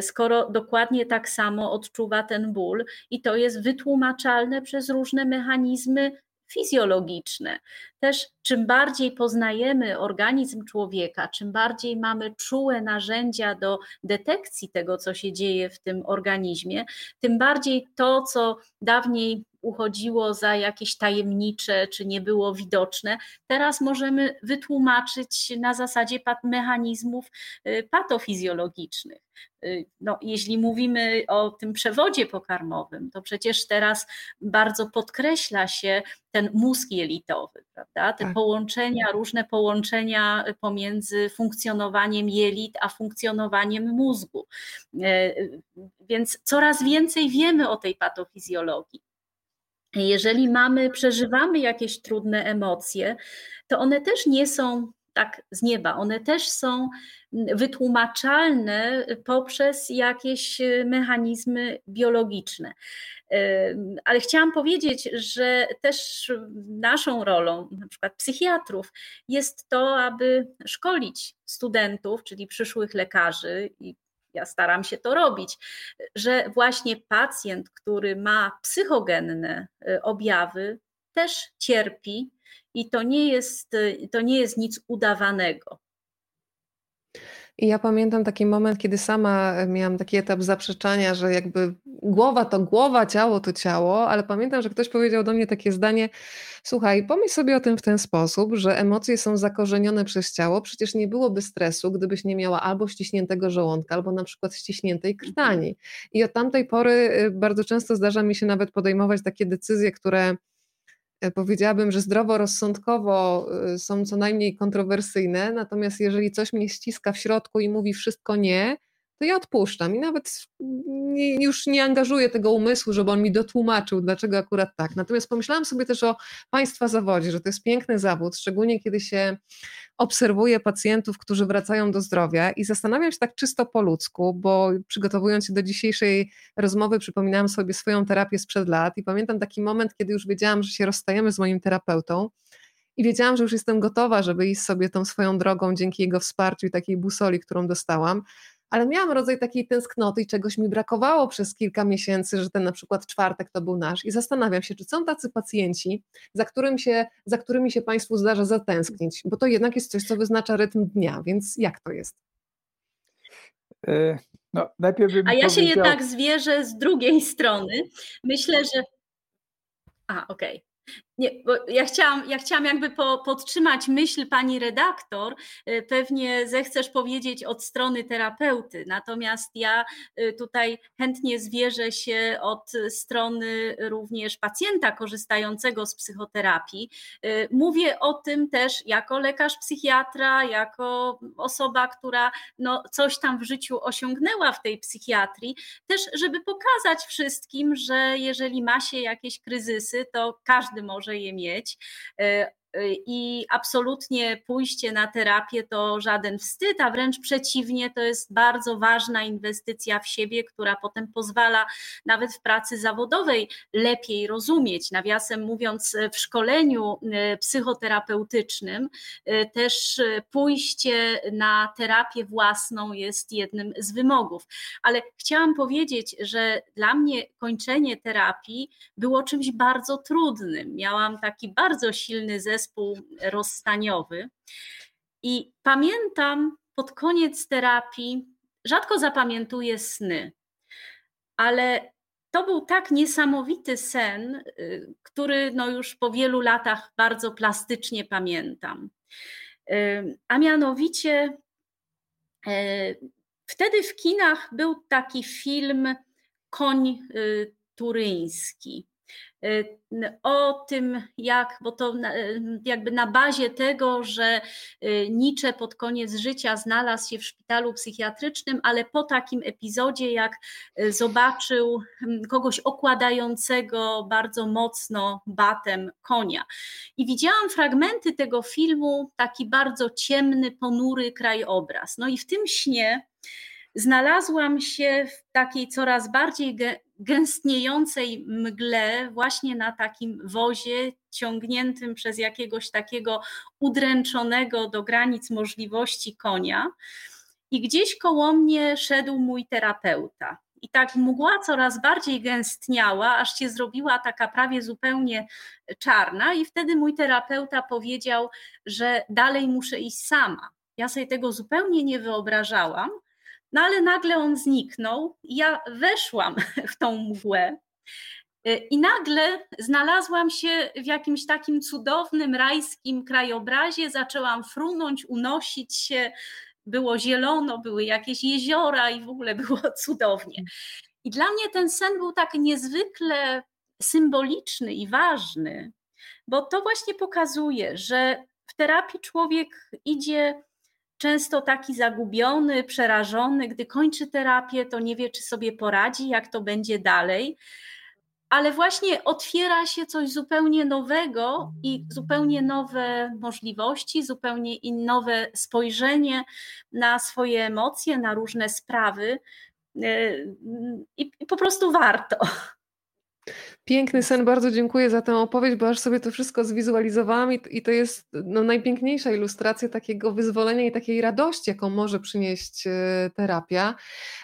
skoro dokładnie tak samo odczuwa ten ból i to jest wytłumaczalne przez różne mechanizmy fizjologiczne. Też czym bardziej poznajemy organizm człowieka, czym bardziej mamy czułe narzędzia do detekcji tego, co się dzieje w tym organizmie, tym bardziej to, co dawniej uchodziło za jakieś tajemnicze czy nie było widoczne, teraz możemy wytłumaczyć na zasadzie mechanizmów y, patofizjologicznych. Y, no, jeśli mówimy o tym przewodzie pokarmowym, to przecież teraz bardzo podkreśla się ten mózg jelitowy, prawda? Te tak. połączenia, różne połączenia pomiędzy funkcjonowaniem jelit a funkcjonowaniem mózgu. Y, więc coraz więcej wiemy o tej patofizjologii. Jeżeli mamy, przeżywamy jakieś trudne emocje, to one też nie są tak z nieba, one też są wytłumaczalne poprzez jakieś mechanizmy biologiczne. Ale chciałam powiedzieć, że też naszą rolą, na przykład psychiatrów, jest to, aby szkolić studentów, czyli przyszłych lekarzy i ja staram się to robić, że właśnie pacjent, który ma psychogenne y, objawy, też cierpi i to nie jest, y, to nie jest nic udawanego. I ja pamiętam taki moment, kiedy sama miałam taki etap zaprzeczania, że jakby głowa to głowa, ciało to ciało, ale pamiętam, że ktoś powiedział do mnie takie zdanie: Słuchaj, pomyśl sobie o tym w ten sposób, że emocje są zakorzenione przez ciało. Przecież nie byłoby stresu, gdybyś nie miała albo ściśniętego żołądka, albo na przykład ściśniętej krtani. I od tamtej pory y, bardzo często zdarza mi się nawet podejmować takie decyzje, które E, powiedziałabym, że zdroworozsądkowo e, są co najmniej kontrowersyjne, natomiast jeżeli coś mnie ściska w środku i mówi wszystko nie, to ja odpuszczam i nawet nie, już nie angażuję tego umysłu, żeby on mi dotłumaczył, dlaczego akurat tak. Natomiast pomyślałam sobie też o Państwa zawodzie, że to jest piękny zawód, szczególnie kiedy się obserwuję pacjentów, którzy wracają do zdrowia i zastanawiam się tak czysto po ludzku, bo przygotowując się do dzisiejszej rozmowy, przypominałam sobie swoją terapię sprzed lat i pamiętam taki moment, kiedy już wiedziałam, że się rozstajemy z moim terapeutą. I wiedziałam, że już jestem gotowa, żeby iść sobie tą swoją drogą dzięki jego wsparciu i takiej busoli, którą dostałam ale miałam rodzaj takiej tęsknoty i czegoś mi brakowało przez kilka miesięcy, że ten na przykład czwartek to był nasz i zastanawiam się, czy są tacy pacjenci, za, którym się, za którymi się Państwu zdarza zatęsknić, bo to jednak jest coś, co wyznacza rytm dnia, więc jak to jest? E, no, najpierw A ja się jednak zwierzę z drugiej strony. Myślę, że. A, okej. Okay. Nie, bo ja chciałam, ja chciałam jakby po, podtrzymać myśl pani redaktor. Y, pewnie zechcesz powiedzieć od strony terapeuty, natomiast ja y, tutaj chętnie zwierzę się od strony również pacjenta korzystającego z psychoterapii. Y, mówię o tym też jako lekarz psychiatra, jako osoba, która no, coś tam w życiu osiągnęła w tej psychiatrii, też żeby pokazać wszystkim, że jeżeli ma się jakieś kryzysy, to każdy może je mieć. E, i absolutnie pójście na terapię to żaden wstyd, a wręcz przeciwnie, to jest bardzo ważna inwestycja w siebie, która potem pozwala nawet w pracy zawodowej lepiej rozumieć. Nawiasem mówiąc, w szkoleniu e, psychoterapeutycznym e, też pójście na terapię własną jest jednym z wymogów. Ale chciałam powiedzieć, że dla mnie kończenie terapii było czymś bardzo trudnym. Miałam taki bardzo silny zespół, zespół rozstaniowy. I pamiętam pod koniec terapii, rzadko zapamiętuję sny, ale to był tak niesamowity sen, y, który no już po wielu latach bardzo plastycznie pamiętam. Y, a mianowicie wtedy w kinach był taki film Koń turyński. Y, o tym, jak, bo to y, jakby na bazie tego, że y, Nietzsche pod koniec życia znalazł się w szpitalu psychiatrycznym, ale po takim epizodzie, jak zobaczył mm, kogoś okładającego bardzo mocno batem konia. I widziałam fragmenty tego filmu, taki bardzo ciemny, ponury krajobraz. No i w tym śnie znalazłam się w takiej coraz bardziej gęstniejącej mgle, właśnie na takim wozie ciągniętym przez jakiegoś takiego udręczonego do granic możliwości konia. I gdzieś koło mnie szedł mój terapeuta. I tak mgła coraz bardziej gęstniała, aż się zrobiła taka prawie zupełnie czarna, i wtedy mój terapeuta powiedział, że dalej muszę iść sama. Ja sobie tego zupełnie nie wyobrażałam, no ale nagle on zniknął. Ja weszłam w tą mgłę. I nagle znalazłam się w jakimś takim cudownym, rajskim krajobrazie, zaczęłam frunąć, unosić się. Było zielono, były jakieś jeziora i w ogóle było cudownie. I dla mnie ten sen był tak niezwykle symboliczny i ważny, bo to właśnie pokazuje, że w terapii człowiek idzie często taki zagubiony, przerażony, gdy kończy terapię, to nie wie, czy sobie poradzi, jak to będzie dalej. Ale właśnie otwiera się coś zupełnie nowego i zupełnie nowe możliwości, zupełnie nowe spojrzenie na swoje emocje, na różne sprawy. Yy, I, i po prostu warto. Piękny sen, bardzo dziękuję za tę opowieść, bo aż sobie to wszystko zwizualizowałam i, i to jest no, najpiękniejsza ilustracja takiego wyzwolenia i takiej radości, jaką może przynieść e, terapia.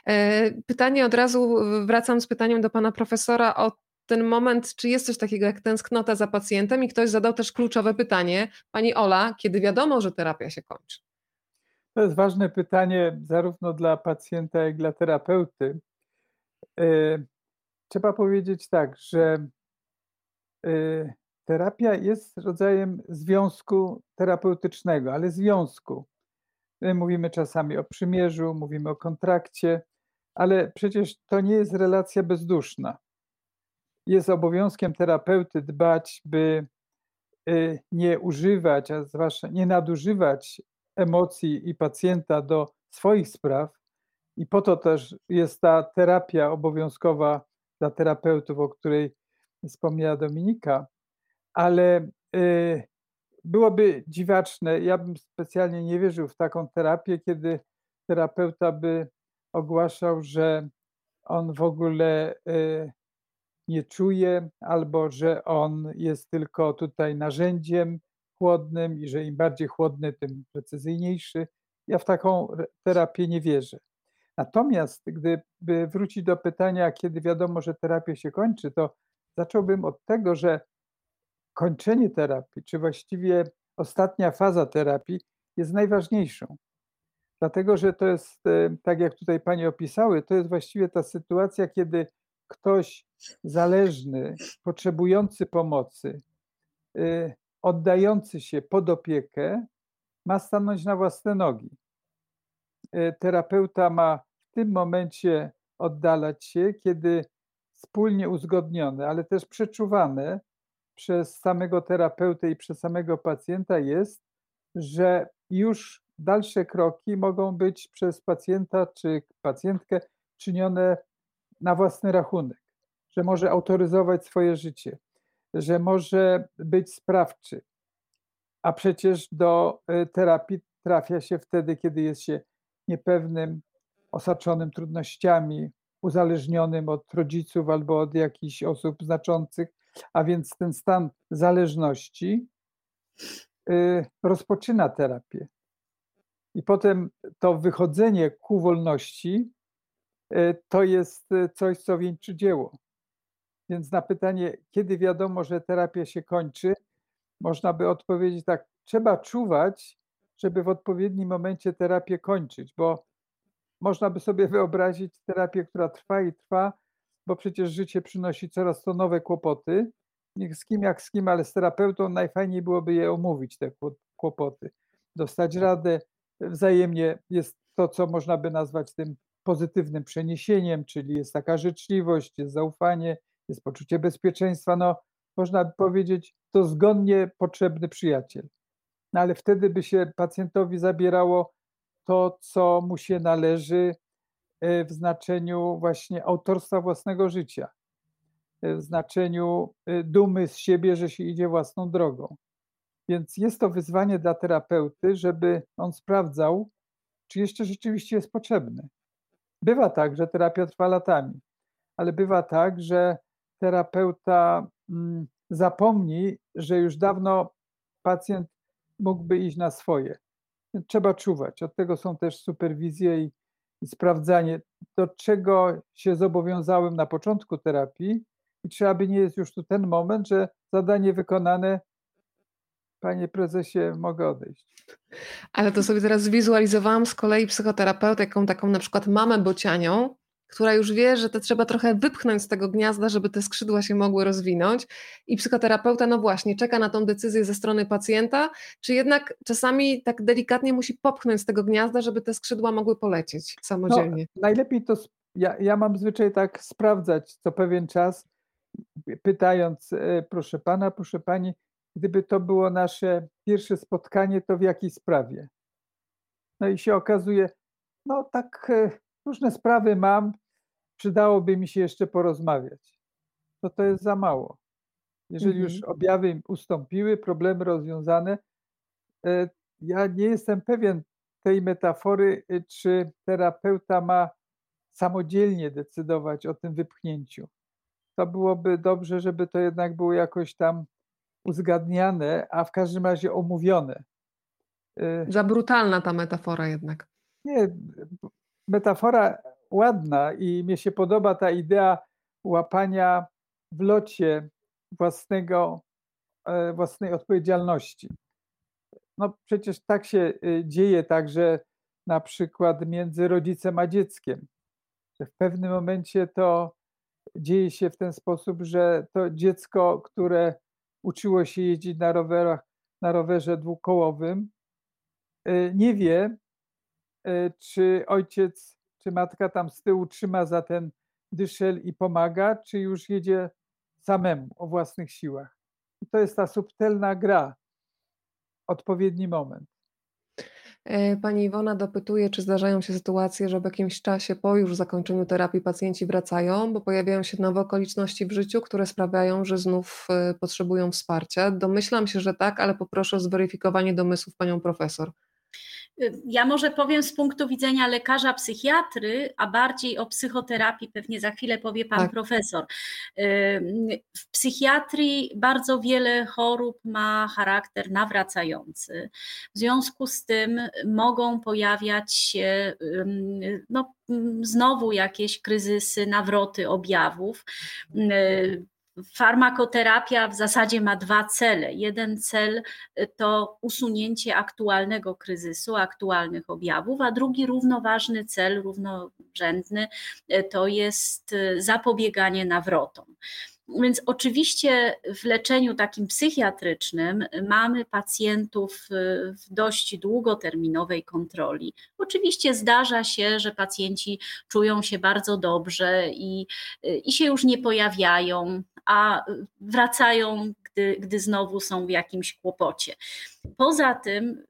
E, pytanie od razu, wracam z pytaniem do pana profesora o ten moment, czy jest coś takiego jak tęsknota za pacjentem i ktoś zadał też kluczowe pytanie, pani Ola, kiedy wiadomo, że terapia się kończy? To jest ważne pytanie zarówno dla pacjenta, jak i dla terapeuty. Trzeba powiedzieć tak, że y, terapia jest rodzajem związku terapeutycznego, ale związku. My mówimy czasami o przymierzu, mówimy o kontrakcie, ale przecież to nie jest relacja bezduszna. Jest obowiązkiem terapeuty dbać, by y, nie używać, a zwłaszcza nie nadużywać emocji i pacjenta do swoich spraw. I po to też jest ta terapia obowiązkowa dla terapeutów, o której wspomniała Dominika, ale y, byłoby dziwaczne, ja bym specjalnie nie wierzył w taką terapię, kiedy terapeuta by ogłaszał, że on w ogóle y, nie czuje, albo że on jest tylko tutaj narzędziem chłodnym i że im bardziej chłodny, tym precyzyjniejszy. Ja w taką terapię nie wierzę. Natomiast gdyby wrócić do pytania, kiedy wiadomo, że terapia się kończy, to zacząłbym od tego, że kończenie terapii, czy właściwie ostatnia faza terapii jest najważniejszą. Dlatego, że to jest, e, tak jak tutaj Pani opisały, to jest właściwie ta sytuacja, kiedy ktoś zależny, potrzebujący pomocy, e, oddający się pod opiekę, ma stanąć na własne nogi. E, terapeuta ma tym momencie oddalać się, kiedy wspólnie uzgodnione, ale też przeczuwane przez samego terapeutę i przez samego pacjenta jest, że już dalsze kroki mogą być przez pacjenta czy pacjentkę czynione na własny rachunek, że może autoryzować swoje życie, że może być sprawczy. A przecież do e, terapii trafia się wtedy, kiedy jest się niepewnym, osaczonym trudnościami, uzależnionym od rodziców albo od jakichś osób znaczących, a więc ten stan zależności y, rozpoczyna terapię. I potem to wychodzenie ku wolności y, to jest coś, co wieńczy dzieło. Więc na pytanie, kiedy wiadomo, że terapia się kończy, można by odpowiedzieć tak: trzeba czuwać, żeby w odpowiednim momencie terapię kończyć, bo można by sobie wyobrazić terapię, która trwa i trwa, bo przecież życie przynosi coraz to nowe kłopoty. Niech z kim jak z kim, ale z terapeutą najfajniej byłoby je omówić, te kłopoty. Dostać radę, wzajemnie jest to, co można by nazwać tym pozytywnym przeniesieniem, czyli jest taka życzliwość, jest zaufanie, jest poczucie bezpieczeństwa. No, można by powiedzieć, to zgodnie potrzebny przyjaciel. No ale wtedy by się pacjentowi zabierało to, co mu się należy e, w znaczeniu właśnie autorstwa własnego życia, e, w znaczeniu e, dumy z siebie, że się idzie własną drogą. Więc jest to wyzwanie dla terapeuty, żeby on sprawdzał, czy jeszcze rzeczywiście jest potrzebny. Bywa tak, że terapia trwa latami, ale bywa tak, że terapeuta mm, zapomni, że już dawno pacjent mógłby iść na swoje. Trzeba czuwać. Od tego są też superwizje i, i sprawdzanie, do czego się zobowiązałem na początku terapii, i czy aby nie jest już tu ten moment, że zadanie wykonane, panie prezesie, mogę odejść. Ale to sobie teraz zwizualizowałam z kolei psychoterapeutę, jaką taką na przykład mamę bocianią, która już wie, że to trzeba trochę wypchnąć z tego gniazda, żeby te skrzydła się mogły rozwinąć. I psychoterapeuta, no właśnie, czeka na tą decyzję ze strony pacjenta, czy jednak czasami tak delikatnie musi popchnąć z tego gniazda, żeby te skrzydła mogły polecieć samodzielnie. No, najlepiej to, ja, ja mam zwyczaj tak sprawdzać co pewien czas, pytając, e, proszę pana, proszę pani, gdyby to było nasze pierwsze spotkanie, to w jakiej sprawie? No i się okazuje, no tak e, różne sprawy mam, przydałoby mi się jeszcze porozmawiać. To to jest za mało. Jeżeli mhm. już objawy ustąpiły, problemy rozwiązane, e, ja nie jestem pewien tej metafory, e, czy terapeuta ma samodzielnie decydować o tym wypchnięciu. To byłoby dobrze, żeby to jednak było jakoś tam uzgadniane, a w każdym razie omówione. E, za brutalna ta metafora jednak. Nie, metafora ładna i mi się podoba ta idea łapania w locie własnego, e, własnej odpowiedzialności. No przecież tak się e, dzieje także na przykład między rodzicem a dzieckiem, w pewnym momencie to dzieje się w ten sposób, że to dziecko, które uczyło się jeździć na rowerach, na rowerze dwukołowym, e, nie wie, czy ojciec, czy matka tam z tyłu trzyma za ten dyszel i pomaga, czy już jedzie samemu o własnych siłach. I to jest ta subtelna gra, odpowiedni moment. E, pani Iwona dopytuje, czy zdarzają się sytuacje, że w jakimś czasie po już zakończeniu terapii pacjenci wracają, bo pojawiają się nowe okoliczności w życiu, które sprawiają, że znów e, potrzebują wsparcia. Domyślam się, że tak, ale poproszę o zweryfikowanie domysłów panią profesor. Ja może powiem z punktu widzenia lekarza psychiatry, a bardziej o psychoterapii pewnie za chwilę powie pan tak. profesor. W psychiatrii bardzo wiele chorób ma charakter nawracający. W związku z tym mogą pojawiać się no, znowu jakieś kryzysy, nawroty objawów Farmakoterapia w zasadzie ma dwa cele. Jeden cel y, to usunięcie aktualnego kryzysu, aktualnych objawów, a drugi równoważny cel, równorzędny y, to jest y, zapobieganie nawrotom. Więc oczywiście w leczeniu takim psychiatrycznym mamy pacjentów w dość długoterminowej kontroli. Oczywiście zdarza się, że pacjenci czują się bardzo dobrze i, i się już nie pojawiają, a wracają, gdy, gdy znowu są w jakimś kłopocie. Poza tym,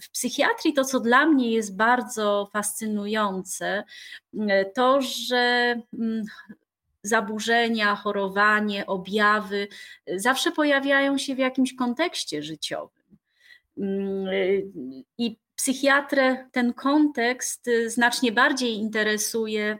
w psychiatrii to, co dla mnie jest bardzo fascynujące, to, że mm, zaburzenia, chorowanie, objawy zawsze pojawiają się w jakimś kontekście życiowym. Mm, I psychiatrę ten kontekst znacznie bardziej interesuje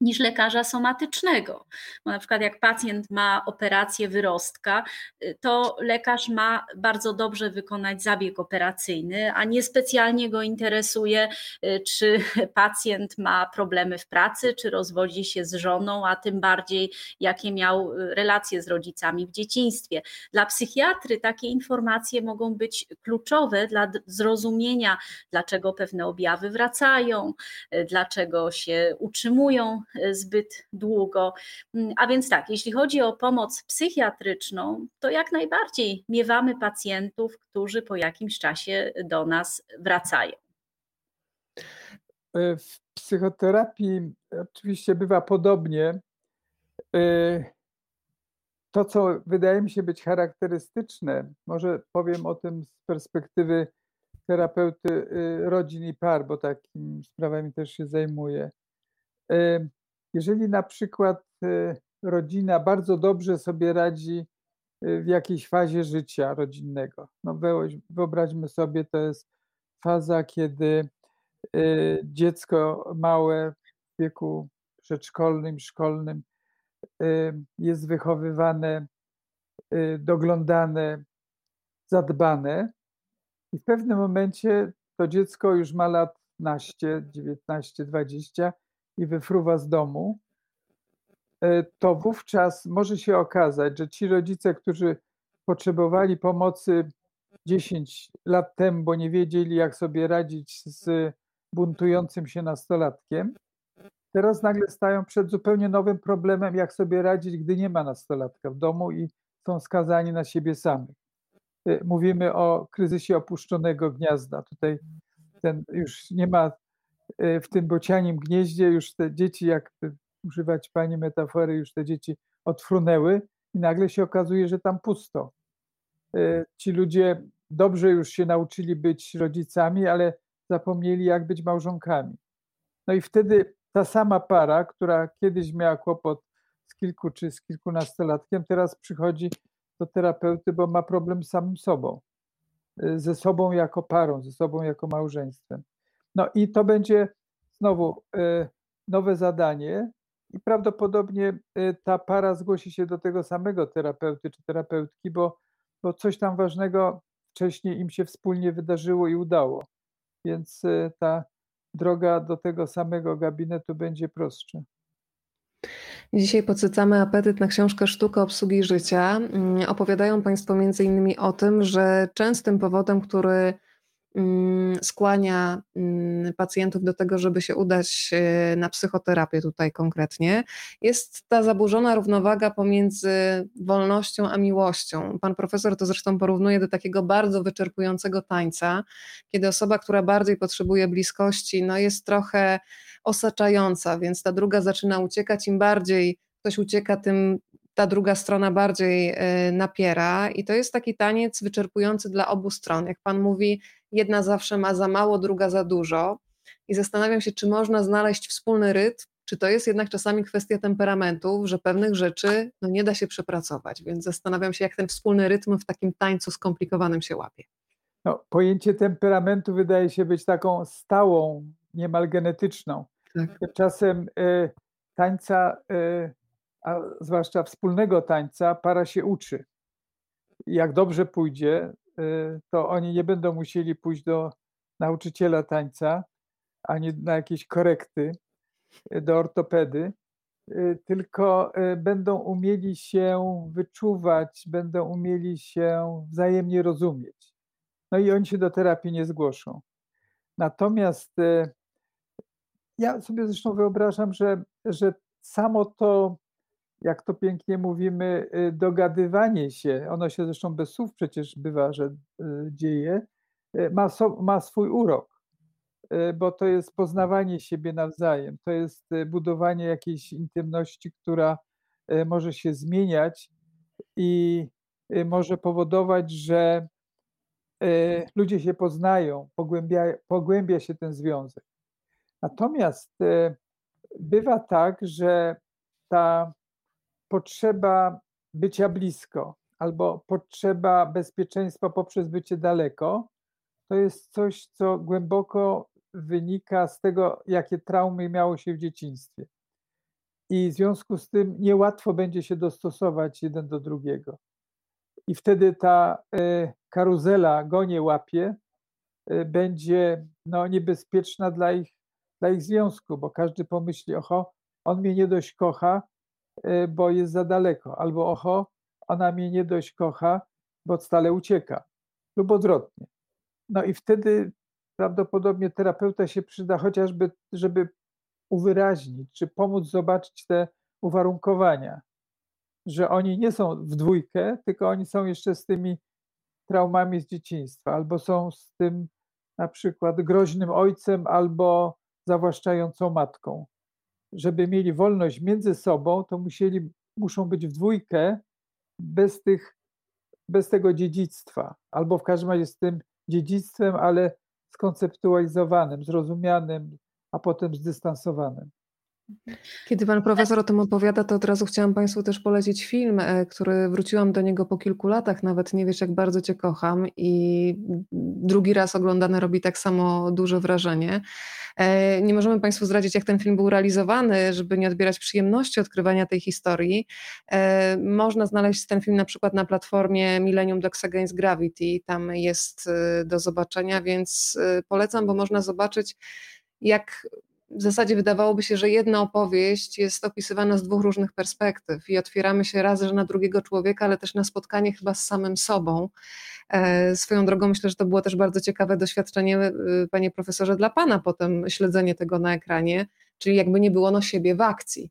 niż lekarza somatycznego. Bo na przykład jak pacjent ma operację wyrostka, y, to lekarz ma bardzo dobrze wykonać zabieg operacyjny, a nie specjalnie go interesuje, y, czy pacjent ma problemy w pracy, czy rozwodzi się z żoną, a tym bardziej jakie miał y, relacje z rodzicami w dzieciństwie. Dla psychiatry takie informacje mogą być kluczowe dla zrozumienia, dlaczego pewne objawy wracają, dlaczego się utrzymują zbyt długo. Mm, a więc tak, jeśli chodzi o pomoc psychiatryczną, to jak najbardziej miewamy pacjentów, którzy po jakimś czasie do nas wracają. E, w psychoterapii oczywiście bywa podobnie. E, to, co wydaje mi się być charakterystyczne, może powiem o tym z perspektywy terapeuty e, rodzin i par, bo takimi sprawami też się zajmuję. Jeżeli na przykład rodzina bardzo dobrze sobie radzi w jakiejś fazie życia rodzinnego, no wyobraźmy sobie, to jest faza, kiedy dziecko małe w wieku przedszkolnym, szkolnym jest wychowywane, doglądane, zadbane i w pewnym momencie to dziecko już ma lat naście, 19, 20 i wyfruwa z domu, to wówczas może się okazać, że ci rodzice, którzy potrzebowali pomocy 10 lat temu, bo nie wiedzieli, jak sobie radzić z buntującym się nastolatkiem, teraz nagle stają przed zupełnie nowym problemem, jak sobie radzić, gdy nie ma nastolatka w domu i są skazani na siebie samych. Y, mówimy o kryzysie opuszczonego gniazda. Tutaj ten już nie ma w tym bocianim gnieździe, już te dzieci, jak używać pani metafory, już te dzieci odfrunęły i nagle się okazuje, że tam pusto. Y, ci ludzie dobrze już się nauczyli być rodzicami, ale zapomnieli, jak być małżonkami. No i wtedy ta sama para, która kiedyś miała kłopot z kilku czy z kilkunastolatkiem, teraz przychodzi do terapeuty, bo ma problem z samym sobą, y, ze sobą jako parą, ze sobą jako małżeństwem. No i to będzie znowu y, nowe zadanie, i prawdopodobnie y, ta para zgłosi się do tego samego terapeuty czy terapeutki, bo, bo coś tam ważnego wcześniej im się wspólnie wydarzyło i udało więc y, ta droga do tego samego gabinetu będzie prostsza. Dzisiaj podsycamy apetyt na książkę Sztuka obsługi życia. Mm, opowiadają Państwo między innymi o tym, że częstym powodem, który skłania mm, pacjentów do tego, żeby się udać e, na psychoterapię tutaj konkretnie, jest ta zaburzona równowaga pomiędzy wolnością a miłością. Pan profesor to zresztą porównuje do takiego bardzo wyczerpującego tańca, kiedy osoba, która bardziej potrzebuje bliskości, no jest trochę osaczająca, więc ta druga zaczyna uciekać, im bardziej ktoś ucieka, tym ta druga strona bardziej e, napiera i to jest taki taniec wyczerpujący dla obu stron. Jak pan mówi, jedna zawsze ma za mało, druga za dużo i zastanawiam się, czy można znaleźć wspólny rytm, czy to jest jednak czasami kwestia temperamentów, że pewnych rzeczy no, nie da się przepracować, więc zastanawiam się, jak ten wspólny rytm w takim tańcu skomplikowanym się łapie. No, pojęcie temperamentu wydaje się być taką stałą, niemal genetyczną. Tak. Tymczasem y, tańca y, a zwłaszcza wspólnego tańca, para się uczy. Jak dobrze pójdzie, to oni nie będą musieli pójść do nauczyciela tańca, ani na jakieś korekty, y, do ortopedy, y, tylko będą umieli się wyczuwać, będą umieli się wzajemnie rozumieć. No i oni się do terapii nie zgłoszą. Natomiast ja sobie zresztą wyobrażam, że, że samo to jak to pięknie mówimy, y, dogadywanie się, ono się zresztą bez słów przecież bywa, że y, dzieje, y, ma, so, ma swój urok, bo to jest poznawanie siebie nawzajem, to jest budowanie jakiejś intymności, która może się zmieniać i może powodować, że ludzie się poznają, pogłębia, pogłębia się ten związek. Natomiast bywa tak, że ta potrzeba bycia blisko albo potrzeba bezpieczeństwa poprzez bycie daleko, to jest coś, co głęboko wynika z tego, jakie traumy miało się w dzieciństwie. I w związku z tym niełatwo będzie się dostosować jeden do drugiego. I wtedy ta e, karuzela gonie łapie e, będzie no, niebezpieczna dla ich, dla ich związku, bo każdy pomyśli, oho, on mnie nie dość kocha, bo jest za daleko, albo oho, ona mnie nie dość kocha, bo stale ucieka, lub odwrotnie. No i wtedy prawdopodobnie terapeuta się przyda chociażby, żeby uwyraźnić, czy pomóc zobaczyć te uwarunkowania, że oni nie są w dwójkę, tylko oni są jeszcze z tymi traumami z dzieciństwa, albo są z tym na przykład groźnym ojcem, albo zawłaszczającą matką. Żeby mieli wolność między sobą, to musieli, muszą być w dwójkę bez, tych, bez tego dziedzictwa, albo w każdym razie z tym dziedzictwem, ale skonceptualizowanym, zrozumianym, a potem zdystansowanym. Kiedy pan profesor o tym opowiada, to od razu chciałam Państwu też polecić film, e, który wróciłam do niego po kilku latach, nawet nie wiesz, jak bardzo Cię kocham, i drugi raz oglądany robi tak samo duże wrażenie. E, nie możemy Państwu zdradzić, jak ten film był realizowany, żeby nie odbierać przyjemności odkrywania tej historii. E, można znaleźć ten film na przykład na platformie Millennium Dogs Against Gravity, tam jest do zobaczenia, więc polecam, bo można zobaczyć, jak w zasadzie wydawałoby się, że jedna opowieść jest opisywana z dwóch różnych perspektyw i otwieramy się raz, że na drugiego człowieka, ale też na spotkanie chyba z samym sobą. E, swoją drogą myślę, że to było też bardzo ciekawe doświadczenie, e, panie profesorze, dla pana potem śledzenie tego na ekranie, czyli jakby nie było no siebie w akcji.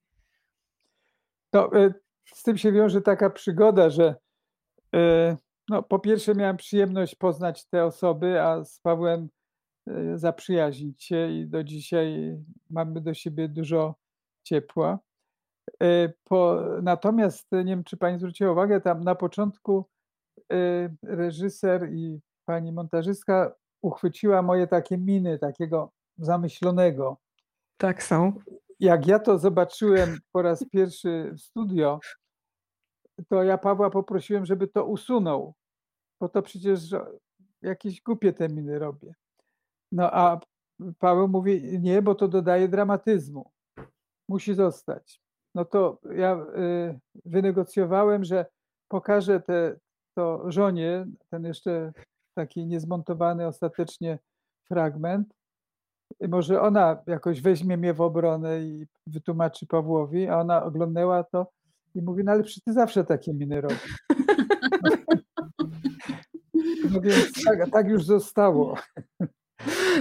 No, e, z tym się wiąże taka przygoda, że no, po pierwsze miałem przyjemność poznać te osoby, a z Pawłem zaprzyjaźnić się i do dzisiaj mamy do siebie dużo ciepła. Y, po, natomiast nie wiem, czy Pani zwróciła uwagę, tam na początku y, reżyser i pani montażystka uchwyciła moje takie miny, takiego zamyślonego. Tak są. Jak ja to zobaczyłem po raz pierwszy w studio, to ja Pawła poprosiłem, żeby to usunął, bo to przecież jakieś głupie te miny robię. No a Paweł mówi, nie, bo to dodaje dramatyzmu. Musi zostać. No to ja y, wynegocjowałem, że pokażę te, to żonie, ten jeszcze taki niezmontowany ostatecznie fragment. Może ona jakoś weźmie mnie w obronę i wytłumaczy Pawłowi, a ona oglądała to i mówi, no ale przecież ty zawsze takie miny robisz. No więc tak, tak już zostało.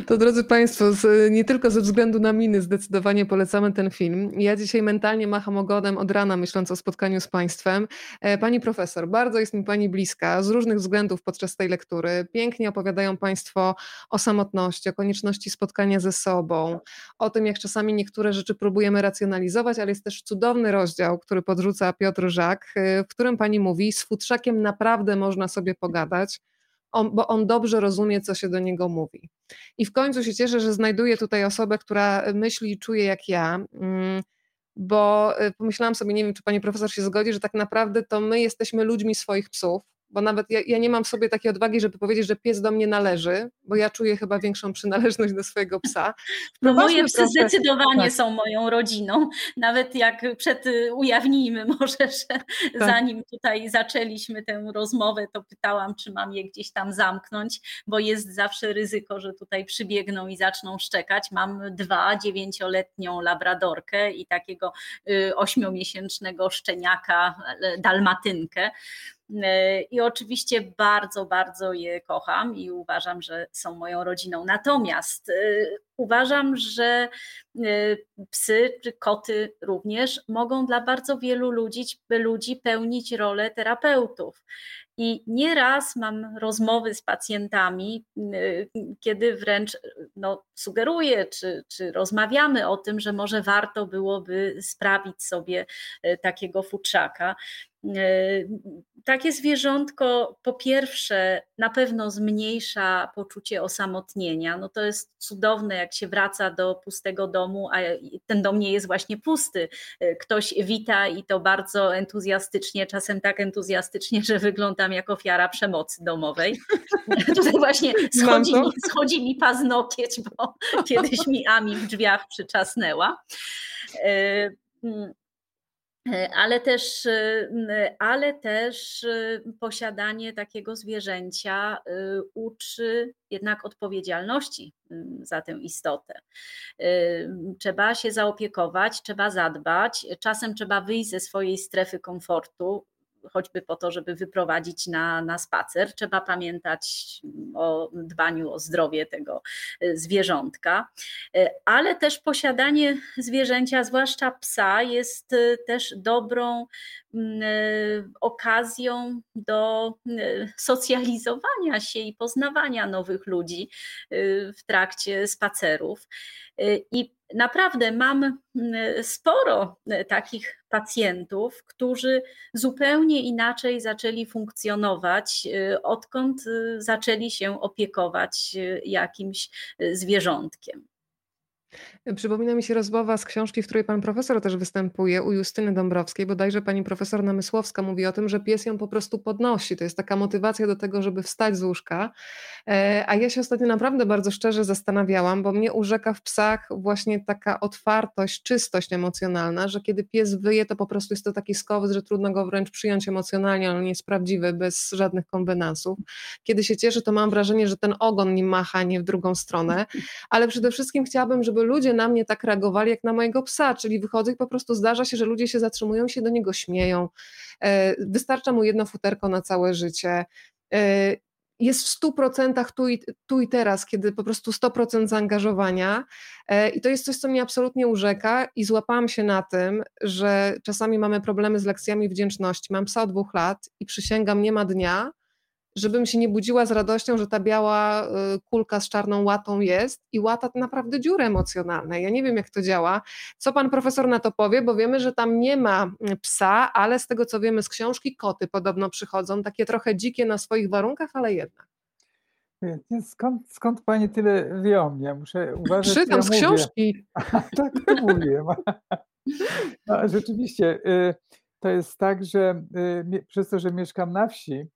To drodzy Państwo, z, nie tylko ze względu na miny zdecydowanie polecamy ten film. Ja dzisiaj mentalnie macham ogonem od rana, myśląc o spotkaniu z Państwem. E, pani profesor, bardzo jest mi Pani bliska z różnych względów podczas tej lektury. Pięknie opowiadają Państwo o samotności, o konieczności spotkania ze sobą, o tym, jak czasami niektóre rzeczy próbujemy racjonalizować, ale jest też cudowny rozdział, który podrzuca Piotr Żak, e, w którym Pani mówi, z futrzakiem naprawdę można sobie pogadać on, bo on dobrze rozumie, co się do niego mówi. I w końcu się cieszę, że znajduję tutaj osobę, która myśli i czuje jak ja, mm, bo y, pomyślałam sobie, nie wiem, czy pani profesor się zgodzi, że tak naprawdę to my jesteśmy ludźmi swoich psów, bo nawet ja, ja, nie mam w sobie takiej odwagi, żeby powiedzieć, że pies do mnie należy, bo ja czuję chyba większą przynależność do swojego psa. No moje psy proszę. zdecydowanie tak. są moją rodziną. Nawet jak przed y, ujawnijmy może, że tak. zanim tutaj zaczęliśmy tę rozmowę, to pytałam, czy mam je gdzieś tam zamknąć, bo jest zawsze ryzyko, że tutaj przybiegną i zaczną szczekać. Mam dwa, dziewięcioletnią labradorkę i takiego y, ośmiomiesięcznego szczeniaka, dalmatynkę. I oczywiście bardzo, bardzo je kocham i uważam, że są moją rodziną. Natomiast y, uważam, że y, psy czy koty również mogą dla bardzo wielu ludzi, ludzi pełnić rolę terapeutów. I nieraz mam rozmowy z pacjentami, y, kiedy wręcz no, sugeruję, czy, czy rozmawiamy o tym, że może warto byłoby sprawić sobie takiego futrzaka. E, takie zwierzątko po pierwsze na pewno zmniejsza poczucie osamotnienia. No to jest cudowne, jak się wraca do pustego domu, a ten dom nie jest właśnie pusty. E, ktoś wita i to bardzo entuzjastycznie, czasem tak entuzjastycznie, że wyglądam jak ofiara przemocy domowej. Tutaj właśnie schodzi mi, schodzi mi paznokieć, bo kiedyś mi Ami w drzwiach przyczasnęła. E, E, ale też, e, ale też e, posiadanie takiego zwierzęcia uczy jednak odpowiedzialności za tę istotę. Trzeba się zaopiekować, trzeba zadbać, czasem trzeba wyjść ze swojej strefy komfortu. Choćby po to, żeby wyprowadzić na, na spacer. Trzeba pamiętać o dbaniu o zdrowie tego zwierzątka, ale też posiadanie zwierzęcia, zwłaszcza psa, jest też dobrą mm, okazją do socjalizowania się i poznawania nowych ludzi w trakcie spacerów. I naprawdę mam mm, sporo e, takich pacjentów, którzy zupełnie inaczej zaczęli funkcjonować, e, odkąd e, zaczęli się opiekować jakimś zwierzątkiem. Przypomina mi się rozmowa z książki, w której pan profesor też występuje, u Justyny Dąbrowskiej. Bodajże pani profesor Namysłowska mówi o tym, że pies ją po prostu podnosi. To jest taka motywacja do tego, żeby wstać z łóżka. E, a ja się ostatnio naprawdę bardzo szczerze zastanawiałam, bo mnie urzeka w psach właśnie taka otwartość, czystość emocjonalna, że kiedy pies wyje, to po prostu jest to taki skowys, że trudno go wręcz przyjąć emocjonalnie, ale on jest prawdziwy, bez żadnych kombinansów. Kiedy się cieszy, to mam wrażenie, że ten ogon nim macha, nie w drugą stronę. Ale przede wszystkim chciałabym, żeby ludzie na mnie tak reagowali jak na mojego psa, czyli wychodzę i po prostu zdarza się, że ludzie się zatrzymują, się do niego śmieją. E, wystarcza mu jedno futerko na całe życie e, jest w 100% tu i, tu i teraz, kiedy po prostu 100% zaangażowania. E, I to jest coś, co mnie absolutnie urzeka, i złapałam się na tym, że czasami mamy problemy z lekcjami wdzięczności. Mam psa od dwóch lat i przysięgam, nie ma dnia, żebym się nie budziła z radością, że ta biała y, kulka z czarną łatą jest i łata naprawdę dziury emocjonalne. Ja nie wiem, jak to działa. Co pan profesor na to powie, bo wiemy, że tam nie ma y, psa, ale z tego, co wiemy z książki, koty podobno przychodzą, takie trochę dzikie na swoich warunkach, ale jednak. Skąd, skąd pani tyle wie o mnie? Muszę uważać. Czytam ja z książki. tak, to mówię. No, rzeczywiście, y, to jest tak, że przez to, że mieszkam na wsi,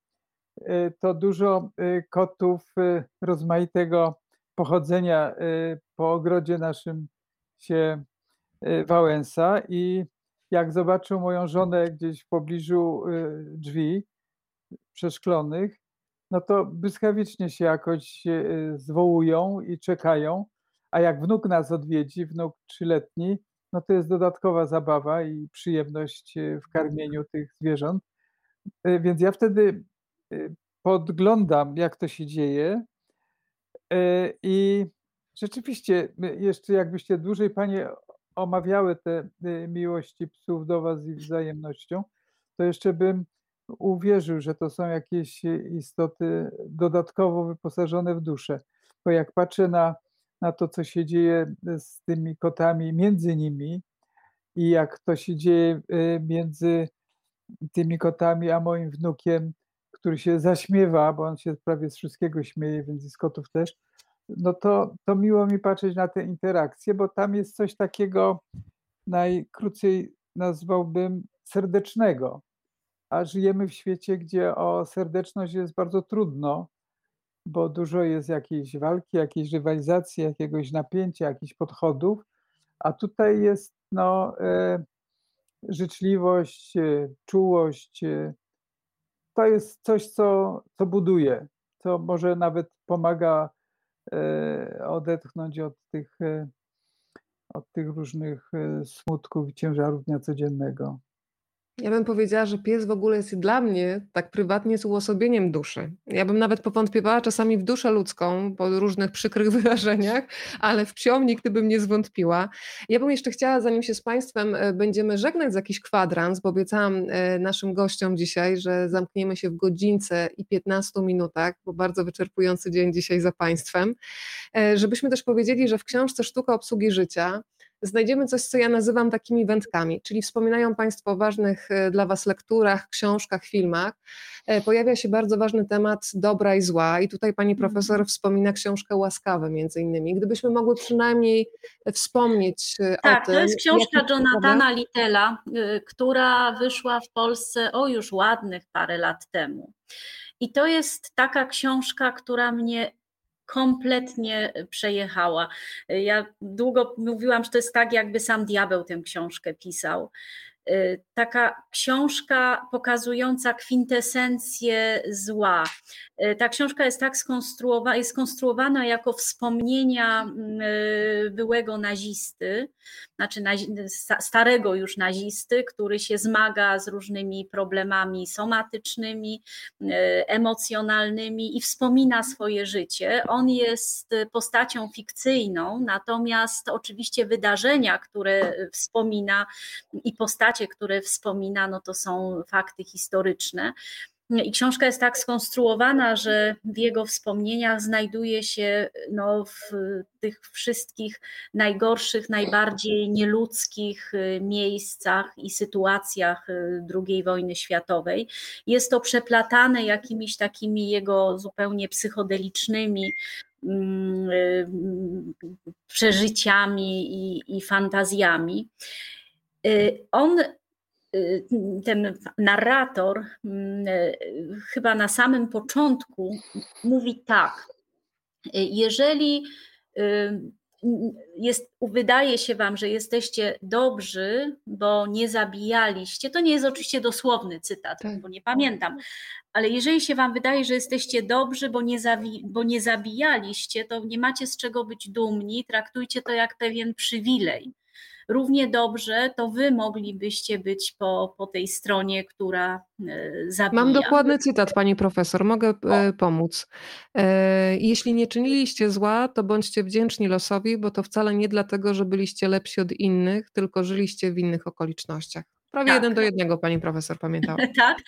to dużo y, kotów y, rozmaitego pochodzenia po ogrodzie naszym się Wałęsa i jak zobaczył moją żonę gdzieś w pobliżu drzwi przeszklonych, no to błyskawicznie się jakoś zwołują i czekają, a jak wnuk nas odwiedzi, wnuk trzyletni, no to jest dodatkowa zabawa i przyjemność w karmieniu tych zwierząt. Więc ja wtedy Y, podglądam, jak to się dzieje. Y, I rzeczywiście, jeszcze jakbyście dłużej Panie omawiały te y, miłości psów do Was i wzajemnością, to jeszcze bym uwierzył, że to są jakieś istoty dodatkowo wyposażone w duszę. Bo jak patrzę na, na to, co się dzieje z tymi kotami między nimi i jak to się dzieje między tymi kotami a moim wnukiem, który się zaśmiewa, bo on się prawie z wszystkiego śmieje, więc i z kotów też, no to, to miło mi patrzeć na te interakcje, bo tam jest coś takiego najkrócej nazwałbym serdecznego. A żyjemy w świecie, gdzie o serdeczność jest bardzo trudno, bo dużo jest jakiejś walki, jakiejś rywalizacji, jakiegoś napięcia, jakichś podchodów, a tutaj jest no, e, życzliwość, e, czułość, e, to jest coś, co, co buduje, co może nawet pomaga e, odetchnąć od tych, e, od tych różnych e, smutków i ciężarów dnia codziennego. Ja bym powiedziała, że pies w ogóle jest dla mnie tak prywatnie z uosobieniem duszy. Ja bym nawet powątpiewała czasami w duszę ludzką po różnych przykrych wyrażeniach, ale w psią nigdy bym nie zwątpiła. Ja bym jeszcze chciała, zanim się z Państwem e, będziemy żegnać za jakiś kwadrans, bo obiecałam e, naszym gościom dzisiaj, że zamkniemy się w godzince i 15 minutach, bo bardzo wyczerpujący dzień dzisiaj za Państwem, e, żebyśmy też powiedzieli, że w książce Sztuka obsługi życia znajdziemy coś, co ja nazywam takimi wędkami, czyli wspominają Państwo o ważnych e, dla Was lekturach, książkach, filmach. E, pojawia się bardzo ważny temat dobra i zła i tutaj Pani mhm. Profesor wspomina książkę Łaskawe między innymi. Gdybyśmy mogły przynajmniej wspomnieć e, tak, o tym. Tak, to jest książka Jonathana Littela, która wyszła w Polsce o już ładnych parę lat temu. I to jest taka książka, która mnie kompletnie przejechała. Ja długo mówiłam, że to jest tak, jakby sam diabeł tę książkę pisał. Y, taka książka pokazująca kwintesencję zła. Y, ta książka jest tak skonstruowana, jest skonstruowana jako wspomnienia mm, y, byłego nazisty, znaczy starego już nazisty, który się zmaga z różnymi problemami somatycznymi, emocjonalnymi i wspomina swoje życie. On jest postacią fikcyjną, natomiast oczywiście wydarzenia, które wspomina i postacie, które wspominano, to są fakty historyczne. I książka jest tak skonstruowana, że w jego wspomnieniach znajduje się no, w tych wszystkich najgorszych, najbardziej nieludzkich y, miejscach i sytuacjach y, II wojny światowej. Jest to przeplatane jakimiś takimi jego zupełnie psychodelicznymi mm, y, przeżyciami i, i fantazjami. Y, on, y, ten narrator, mm, y, chyba na samym początku mówi tak: Jeżeli jest, wydaje się Wam, że jesteście dobrzy, bo nie zabijaliście, to nie jest oczywiście dosłowny cytat, tak. bo nie pamiętam, ale jeżeli się Wam wydaje, że jesteście dobrzy, bo nie, zawi, bo nie zabijaliście, to nie macie z czego być dumni, traktujcie to jak pewien przywilej równie dobrze to wy moglibyście być po, po tej stronie, która e, zabija. Mam dokładny cytat, pani profesor, mogę e, o. pomóc. E, jeśli nie czyniliście zła, to bądźcie wdzięczni losowi, bo to wcale nie dlatego, że byliście lepsi od innych, tylko żyliście w innych okolicznościach. Prawie tak. jeden do jednego, pani profesor, pamiętała. tak?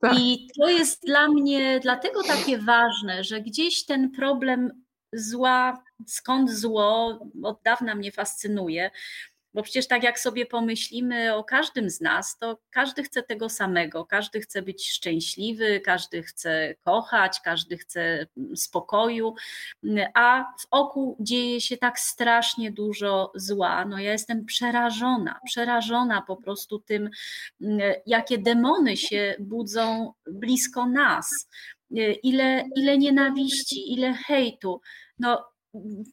tak. I to jest dla mnie dlatego takie ważne, że gdzieś ten problem zła, skąd zło, od dawna mnie fascynuje. Bo przecież tak jak sobie pomyślimy o każdym z nas, to każdy chce tego samego, każdy chce być szczęśliwy, każdy chce kochać, każdy chce spokoju, a w oku dzieje się tak strasznie dużo zła. No ja jestem przerażona, przerażona po prostu tym, jakie demony się budzą blisko nas. Ile, ile nienawiści, ile hejtu. No,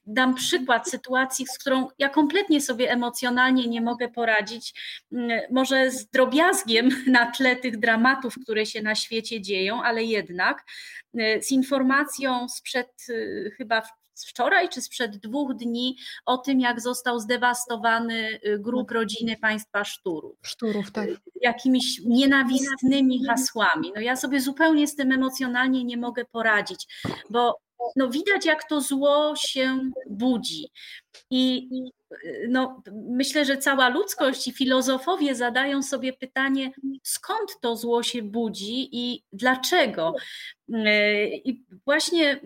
dam przykład sytuacji, z którą ja kompletnie sobie emocjonalnie nie mogę poradzić, mm, może z drobiazgiem na tle tych dramatów, które się na świecie dzieją, ale jednak y, z informacją sprzed y, chyba wczoraj czy sprzed dwóch dni o tym, jak został zdewastowany y, grup rodziny państwa Szturów. Szturów, tak. Jakimiś nienawistnymi hasłami. No ja sobie zupełnie z tym emocjonalnie nie mogę poradzić, bo no widać, jak to zło się budzi. I no, myślę, że cała ludzkość i filozofowie zadają sobie pytanie, skąd to zło się budzi i dlaczego. I właśnie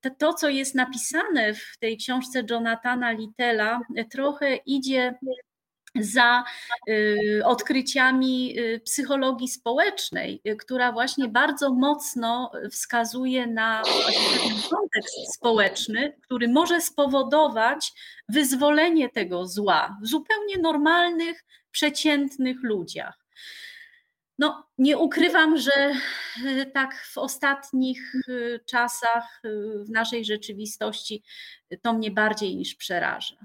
to, to co jest napisane w tej książce Jonathana Littela, trochę idzie za y, odkryciami y, psychologii społecznej, y, która właśnie bardzo mocno wskazuje na kontekst społeczny, który może spowodować wyzwolenie tego zła w zupełnie normalnych, przeciętnych ludziach. No, nie ukrywam, że tak w ostatnich czasach w naszej rzeczywistości to mnie bardziej niż przeraża.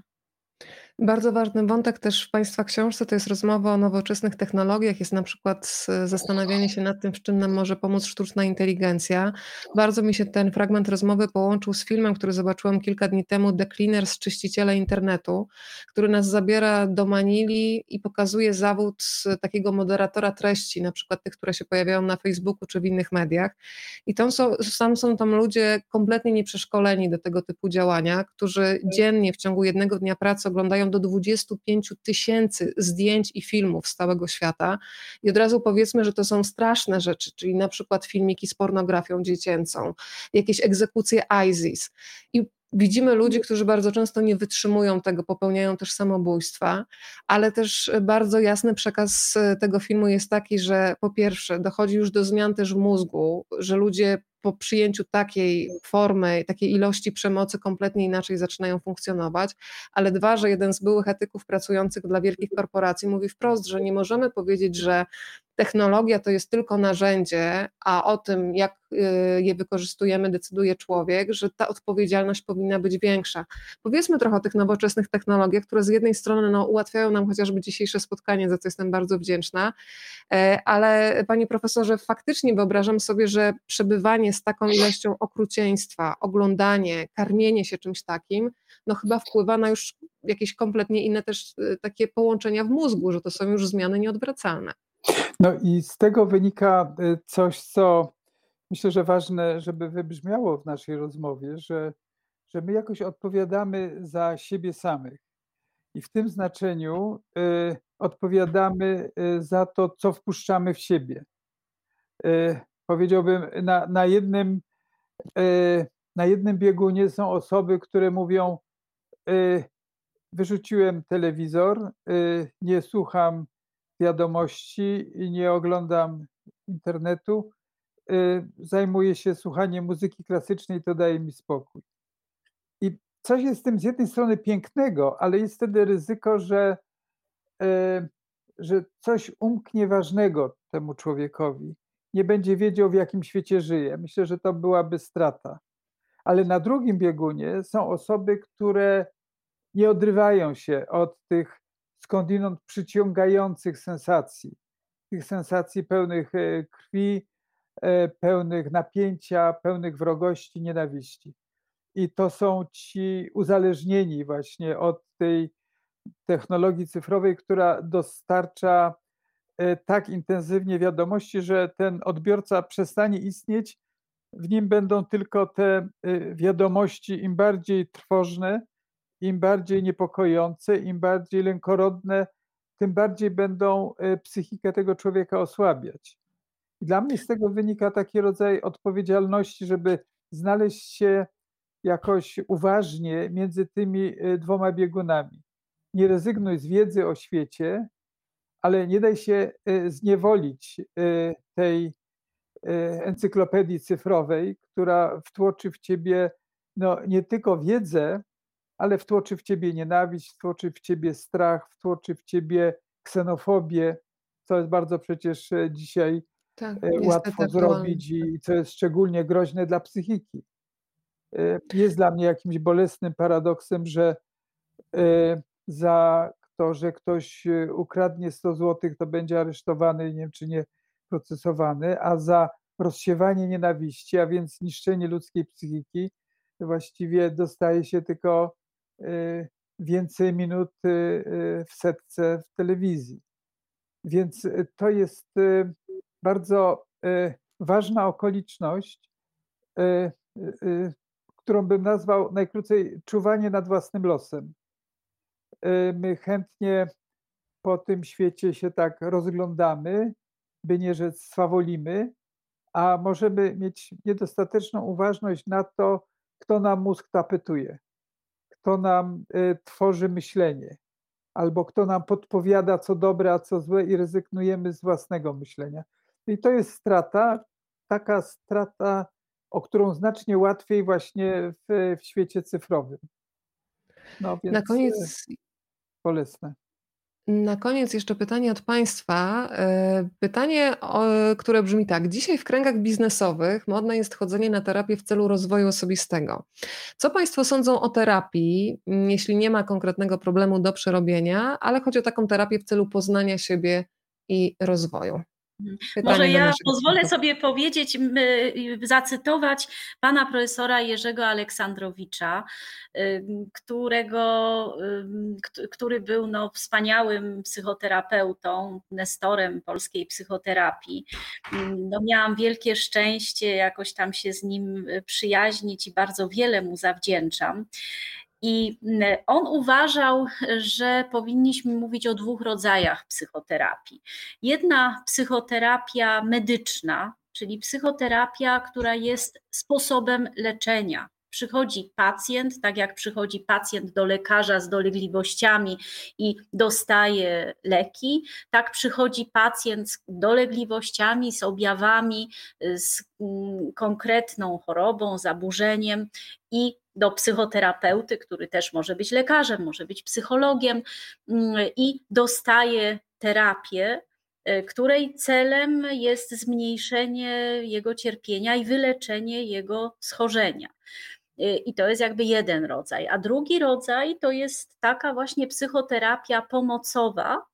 Bardzo ważny wątek też w Państwa książce to jest rozmowa o nowoczesnych technologiach, jest na przykład zastanawianie się nad tym, w czym nam może pomóc sztuczna inteligencja. Bardzo mi się ten fragment rozmowy połączył z filmem, który zobaczyłam kilka dni temu, The Cleaners, czyściciele internetu, który nas zabiera do Manili i pokazuje zawód takiego moderatora treści, na przykład tych, które się pojawiają na Facebooku czy w innych mediach. I tam są, tam są tam ludzie kompletnie nieprzeszkoleni do tego typu działania, którzy dziennie w ciągu jednego dnia pracy oglądają do 25 tysięcy zdjęć i filmów z całego świata. I od razu powiedzmy, że to są straszne rzeczy, czyli na przykład filmiki z pornografią dziecięcą, jakieś egzekucje ISIS. I Widzimy ludzi, którzy bardzo często nie wytrzymują tego, popełniają też samobójstwa, ale też bardzo jasny przekaz tego filmu jest taki, że po pierwsze dochodzi już do zmian też w mózgu, że ludzie po przyjęciu takiej formy, takiej ilości przemocy kompletnie inaczej zaczynają funkcjonować, ale dwa, że jeden z byłych etyków pracujących dla wielkich korporacji mówi wprost, że nie możemy powiedzieć, że technologia to jest tylko narzędzie, a o tym, jak y, je wykorzystujemy, decyduje człowiek, że ta odpowiedzialność powinna być większa. Powiedzmy trochę o tych nowoczesnych technologiach, które z jednej strony no, ułatwiają nam chociażby dzisiejsze spotkanie, za co jestem bardzo wdzięczna, e, ale panie profesorze, faktycznie wyobrażam sobie, że przebywanie z taką ilością okrucieństwa, oglądanie, karmienie się czymś takim, no chyba wpływa na już jakieś kompletnie inne też y, takie połączenia w mózgu, że to są już zmiany nieodwracalne. No i z tego wynika y, coś, co myślę, że ważne, żeby wybrzmiało w naszej rozmowie, że, że my jakoś odpowiadamy za siebie samych. I w tym znaczeniu y, odpowiadamy za to, co wpuszczamy w siebie. Powiedziałbym, na, na, jednym, y, na jednym biegunie są osoby, które mówią: y, Wyrzuciłem telewizor, nie słucham wiadomości i nie oglądam internetu. Zajmuję się słuchaniem muzyki klasycznej, to daje mi spokój. I coś jest w tym z jednej strony pięknego, ale jest wtedy ryzyko, że, że coś umknie ważnego temu człowiekowi. Nie będzie wiedział, w jakim świecie żyje. Myślę, że to byłaby strata. Ale na drugim biegunie są osoby, które nie odrywają się od tych skądinąd przyciągających sensacji, tych sensacji pełnych e, krwi, e, pełnych napięcia, pełnych wrogości, nienawiści. I to są ci uzależnieni właśnie od tej technologii cyfrowej, która dostarcza tak intensywnie wiadomości, że ten odbiorca przestanie istnieć. W nim będą tylko te wiadomości im bardziej trwożne, im bardziej niepokojące, im bardziej lękorodne, tym bardziej będą e, psychikę tego człowieka osłabiać. I dla mnie z tego wynika taki rodzaj odpowiedzialności, żeby znaleźć się jakoś uważnie między tymi e, dwoma biegunami. Nie rezygnuj z wiedzy o świecie, ale nie daj się e, zniewolić tej encyklopedii cyfrowej, która wtłoczy w ciebie no, nie tylko wiedzę, ale wtłoczy w ciebie nienawiść, wtłoczy w ciebie strach, wtłoczy w ciebie ksenofobię, co jest bardzo przecież e, dzisiaj tak, e, łatwo zrobić i co jest szczególnie groźne dla psychiki. E, jest dla mnie jakimś bolesnym paradoksem, że za to, że ktoś ukradnie 100 zł, to będzie aresztowany, nie wiem czy nie procesowany, a za rozsiewanie nienawiści, a więc niszczenie ludzkiej psychiki, właściwie dostaje się tylko Y, więcej minut y, w setce w telewizji. Więc to jest bardzo ważna okoliczność, którą bym nazwał najkrócej czuwanie nad własnym losem. My chętnie po tym świecie się tak rozglądamy, by nie rzec swawolimy, a możemy mieć niedostateczną uważność na to, kto nam mózg tapetuje kto nam y, tworzy myślenie, albo kto nam podpowiada, co dobre, a co złe, i rezygnujemy z własnego myślenia. I to jest strata, taka strata, o którą znacznie łatwiej właśnie w, w świecie cyfrowym. No, więc Na koniec. Bolesne. Na koniec jeszcze pytanie od Państwa. E, pytanie, które brzmi tak. Dzisiaj w kręgach biznesowych modne jest chodzenie na terapię w celu rozwoju osobistego. Co Państwo sądzą o terapii, jeśli nie ma konkretnego problemu do przerobienia, ale chodzi o taką terapię w celu poznania siebie i rozwoju? Mhm. Pytanie Może ja pozwolę sobie powiedzieć, zacytować pana profesora Jerzego Aleksandrowicza, którego, który był no, wspaniałym psychoterapeutą, nestorem polskiej psychoterapii. No, miałam wielkie szczęście jakoś tam się z nim przyjaźnić i bardzo wiele mu zawdzięczam. I mm, on uważał, że powinniśmy mówić o dwóch rodzajach psychoterapii. Jedna psychoterapia medyczna, czyli psychoterapia, która jest sposobem leczenia, przychodzi pacjent, tak jak przychodzi pacjent do lekarza z dolegliwościami i dostaje leki, tak przychodzi pacjent z dolegliwościami, z objawami, z mm, konkretną chorobą, zaburzeniem i do psychoterapeuty, który też może być lekarzem, może być psychologiem mm, i dostaje terapię, e, której celem jest zmniejszenie jego cierpienia i wyleczenie jego schorzenia. E, I to jest jakby jeden rodzaj. A drugi rodzaj to jest taka właśnie psychoterapia pomocowa,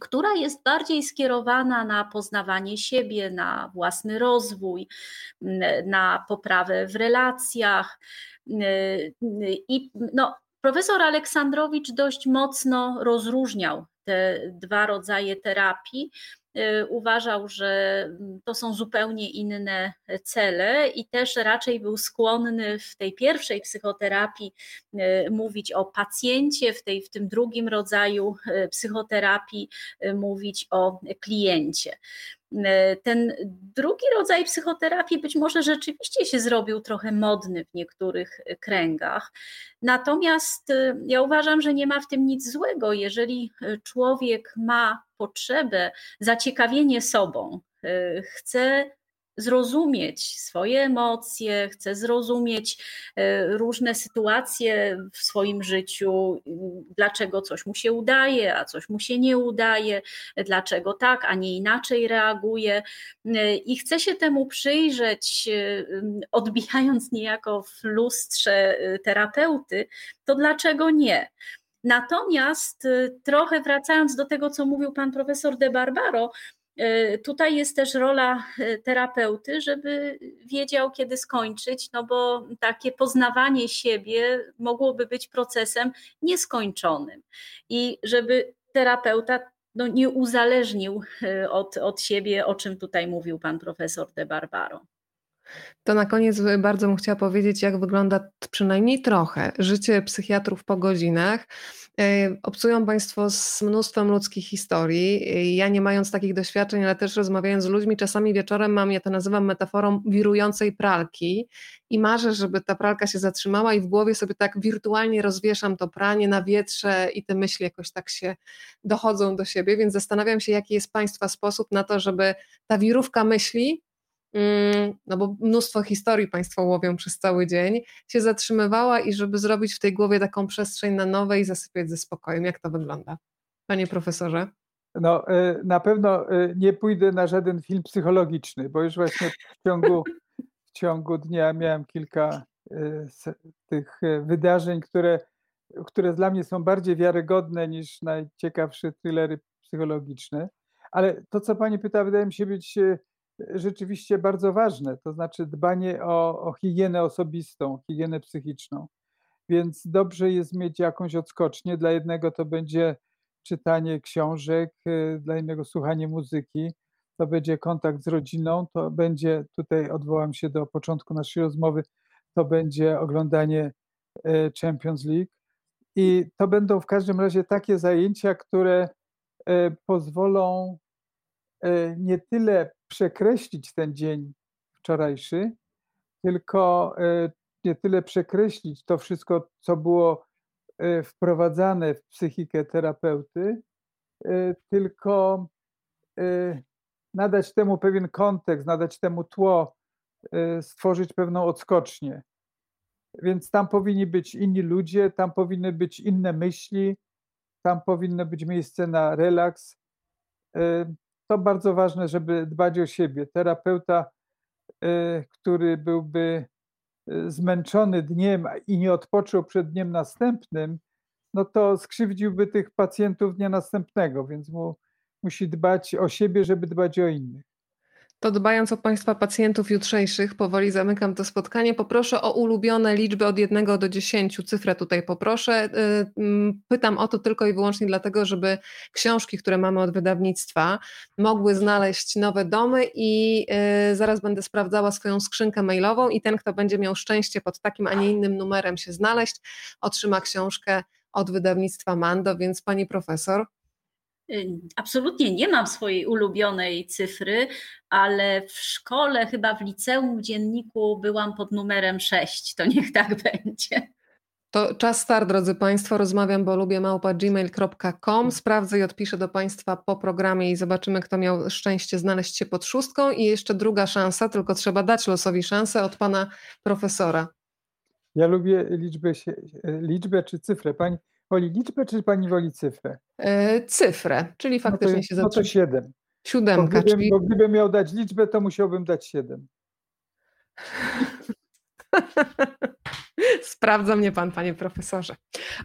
która jest bardziej skierowana na poznawanie siebie, na własny rozwój, na poprawę w relacjach. I no, profesor Aleksandrowicz dość mocno rozróżniał te dwa rodzaje terapii. Y, uważał, że to są zupełnie inne cele i też raczej był skłonny w tej pierwszej psychoterapii y, mówić o pacjencie, w, tej, w tym drugim rodzaju y, psychoterapii mówić o kliencie. Ten drugi rodzaj psychoterapii być może rzeczywiście się zrobił trochę modny w niektórych kręgach. Natomiast ja uważam, że nie ma w tym nic złego, jeżeli człowiek ma potrzebę zaciekawienia sobą, chce zrozumieć swoje emocje, chce zrozumieć e, różne sytuacje w swoim życiu, dlaczego coś mu się udaje, a coś mu się nie udaje, dlaczego tak, a nie inaczej reaguje. E, I chce się temu przyjrzeć, e, odbijając niejako w lustrze terapeuty, to dlaczego nie? Natomiast trochę wracając do tego, co mówił pan profesor De Barbaro, tutaj jest też rola e, terapeuty, żeby wiedział, kiedy skończyć, no bo takie poznawanie siebie mogłoby być procesem nieskończonym. I żeby terapeuta no, nie uzależnił e, od, od siebie, o czym tutaj mówił pan profesor De Barbaro. To na koniec bardzo bym chciała powiedzieć, jak wygląda przynajmniej trochę życie psychiatrów po godzinach. E, obcują Państwo z mnóstwem ludzkich historii. E, ja nie mając takich doświadczeń, ale też rozmawiając z ludźmi, czasami wieczorem mam, ja to nazywam metaforą wirującej pralki i marzę, żeby ta pralka się zatrzymała i w głowie sobie tak wirtualnie rozwieszam to pranie na wietrze i te myśli jakoś tak się dochodzą do siebie, więc zastanawiam się, jaki jest Państwa sposób na to, żeby ta wirówka myśli no bo mnóstwo historii Państwo łowią przez cały dzień, się zatrzymywała i żeby zrobić w tej głowie taką przestrzeń na nowe i zasypiać ze spokojem. Jak to wygląda? Panie profesorze? No, e, na pewno e, nie pójdę na żaden film psychologiczny, bo już właśnie w ciągu, w ciągu dnia miałem kilka e, tych wydarzeń, które, które dla mnie są bardziej wiarygodne niż najciekawsze thrillery psychologiczne. Ale to, co Pani pyta, wydaje mi się być rzeczywiście bardzo ważne, to znaczy dbanie o, o higienę osobistą, higienę psychiczną. Więc dobrze jest mieć jakąś odskocznię. Dla jednego to będzie czytanie książek, y, dla innego słuchanie muzyki, to będzie kontakt z rodziną, to będzie, tutaj odwołam się do początku naszej rozmowy, to będzie oglądanie y, Champions League. I to będą w każdym razie takie zajęcia, które y, pozwolą nie tyle przekreślić ten dzień wczorajszy, tylko e, nie tyle przekreślić to wszystko, co było e, wprowadzane w psychikę terapeuty, e, tylko nadać temu pewien kontekst, nadać temu tło, stworzyć pewną odskocznię. Więc tam powinni być inni ludzie, tam powinny być inne myśli, tam powinno być miejsce na relaks to bardzo ważne, żeby dbać o siebie. Terapeuta, y, który byłby y, zmęczony dniem i nie odpoczął przed dniem następnym, no to skrzywdziłby tych pacjentów dnia następnego, więc mu musi dbać o siebie, żeby dbać o innych. To dbając o Państwa pacjentów jutrzejszych, powoli zamykam to spotkanie. Poproszę o ulubione liczby od 1 do 10. Cyfrę tutaj poproszę. Y, mm, pytam o to tylko i wyłącznie dlatego, żeby książki, które mamy od wydawnictwa, mogły znaleźć nowe domy i y, zaraz będę sprawdzała swoją skrzynkę mailową i ten, kto będzie miał szczęście pod takim, a nie innym numerem się znaleźć, otrzyma książkę od wydawnictwa Mando, więc Pani Profesor, Absolutnie nie mam swojej ulubionej cyfry, ale w szkole, chyba w liceum, w dzienniku byłam pod numerem 6. To niech tak będzie. To czas start, drodzy Państwo. Rozmawiam, bo lubię małpa gmail.com. Sprawdzę i odpiszę do Państwa po programie i zobaczymy, kto miał szczęście znaleźć się pod szóstką. I jeszcze druga szansa, tylko trzeba dać losowi szansę od Pana profesora. Ja lubię liczbę, liczbę czy cyfrę. Pani woli liczbę, czy Pani woli cyfrę? E, cyfrę, czyli faktycznie no to, się zaczyna. No to siedem. Siódemka, bo gdybym, czyli... bo gdybym miał dać liczbę, to musiałbym dać siedem. Sprawdza mnie pan, panie profesorze.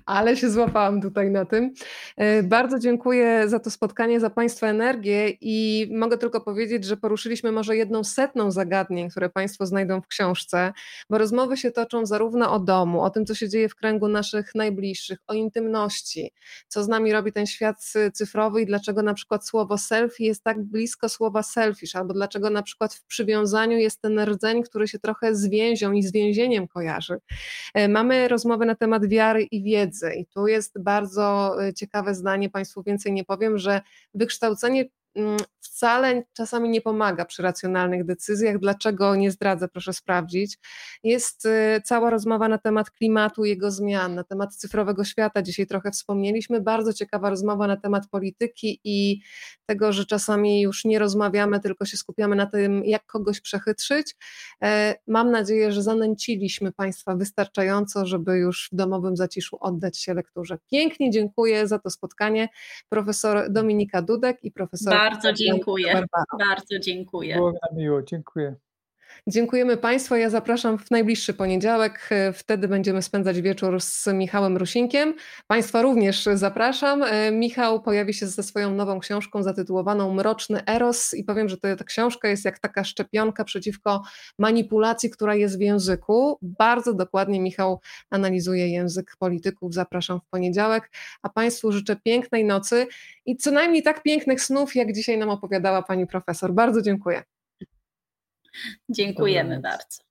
Ale się złapałam tutaj na tym. E, bardzo dziękuję za to spotkanie, za państwa energię i mogę tylko powiedzieć, że poruszyliśmy może jedną setną zagadnień, które państwo znajdą w książce, bo rozmowy się toczą zarówno o domu, o tym, co się dzieje w kręgu naszych najbliższych, o intymności, co z nami robi ten świat cyfrowy i dlaczego na przykład słowo selfie jest tak blisko słowa selfish, albo dlaczego na przykład w przywiązaniu jest ten rdzeń, który się trochę z więzią i z więzieniem kojarzy. E, mamy rozmowę na temat wiary i wiedzy i tu jest bardzo e, ciekawe zdanie, Państwu więcej nie powiem, że wykształcenie wcale czasami nie pomaga przy racjonalnych decyzjach. Dlaczego nie zdradzę, proszę sprawdzić. Jest y, cała rozmowa na temat klimatu, jego zmian, na temat cyfrowego świata. Dzisiaj trochę wspomnieliśmy. Bardzo ciekawa rozmowa na temat polityki i tego, że czasami już nie rozmawiamy, tylko się skupiamy na tym, jak kogoś przechytrzyć. E, mam nadzieję, że zanęciliśmy Państwa wystarczająco, żeby już w domowym zaciszu oddać się lekturze. Pięknie dziękuję za to spotkanie. Profesor Dominika Dudek i profesor bardzo dziękuję. Bardzo dziękuję. Było mi miło, dziękuję. Dziękujemy Państwu. Ja zapraszam w najbliższy poniedziałek. Wtedy będziemy spędzać wieczór z Michałem Rusinkiem. Państwa również zapraszam. Michał pojawi się ze swoją nową książką zatytułowaną Mroczny Eros i powiem, że ta książka jest jak taka szczepionka przeciwko manipulacji, która jest w języku. Bardzo dokładnie Michał analizuje język polityków. Zapraszam w poniedziałek, a Państwu życzę pięknej nocy i co najmniej tak pięknych snów, jak dzisiaj nam opowiadała Pani Profesor. Bardzo dziękuję. Dziękujemy bardzo.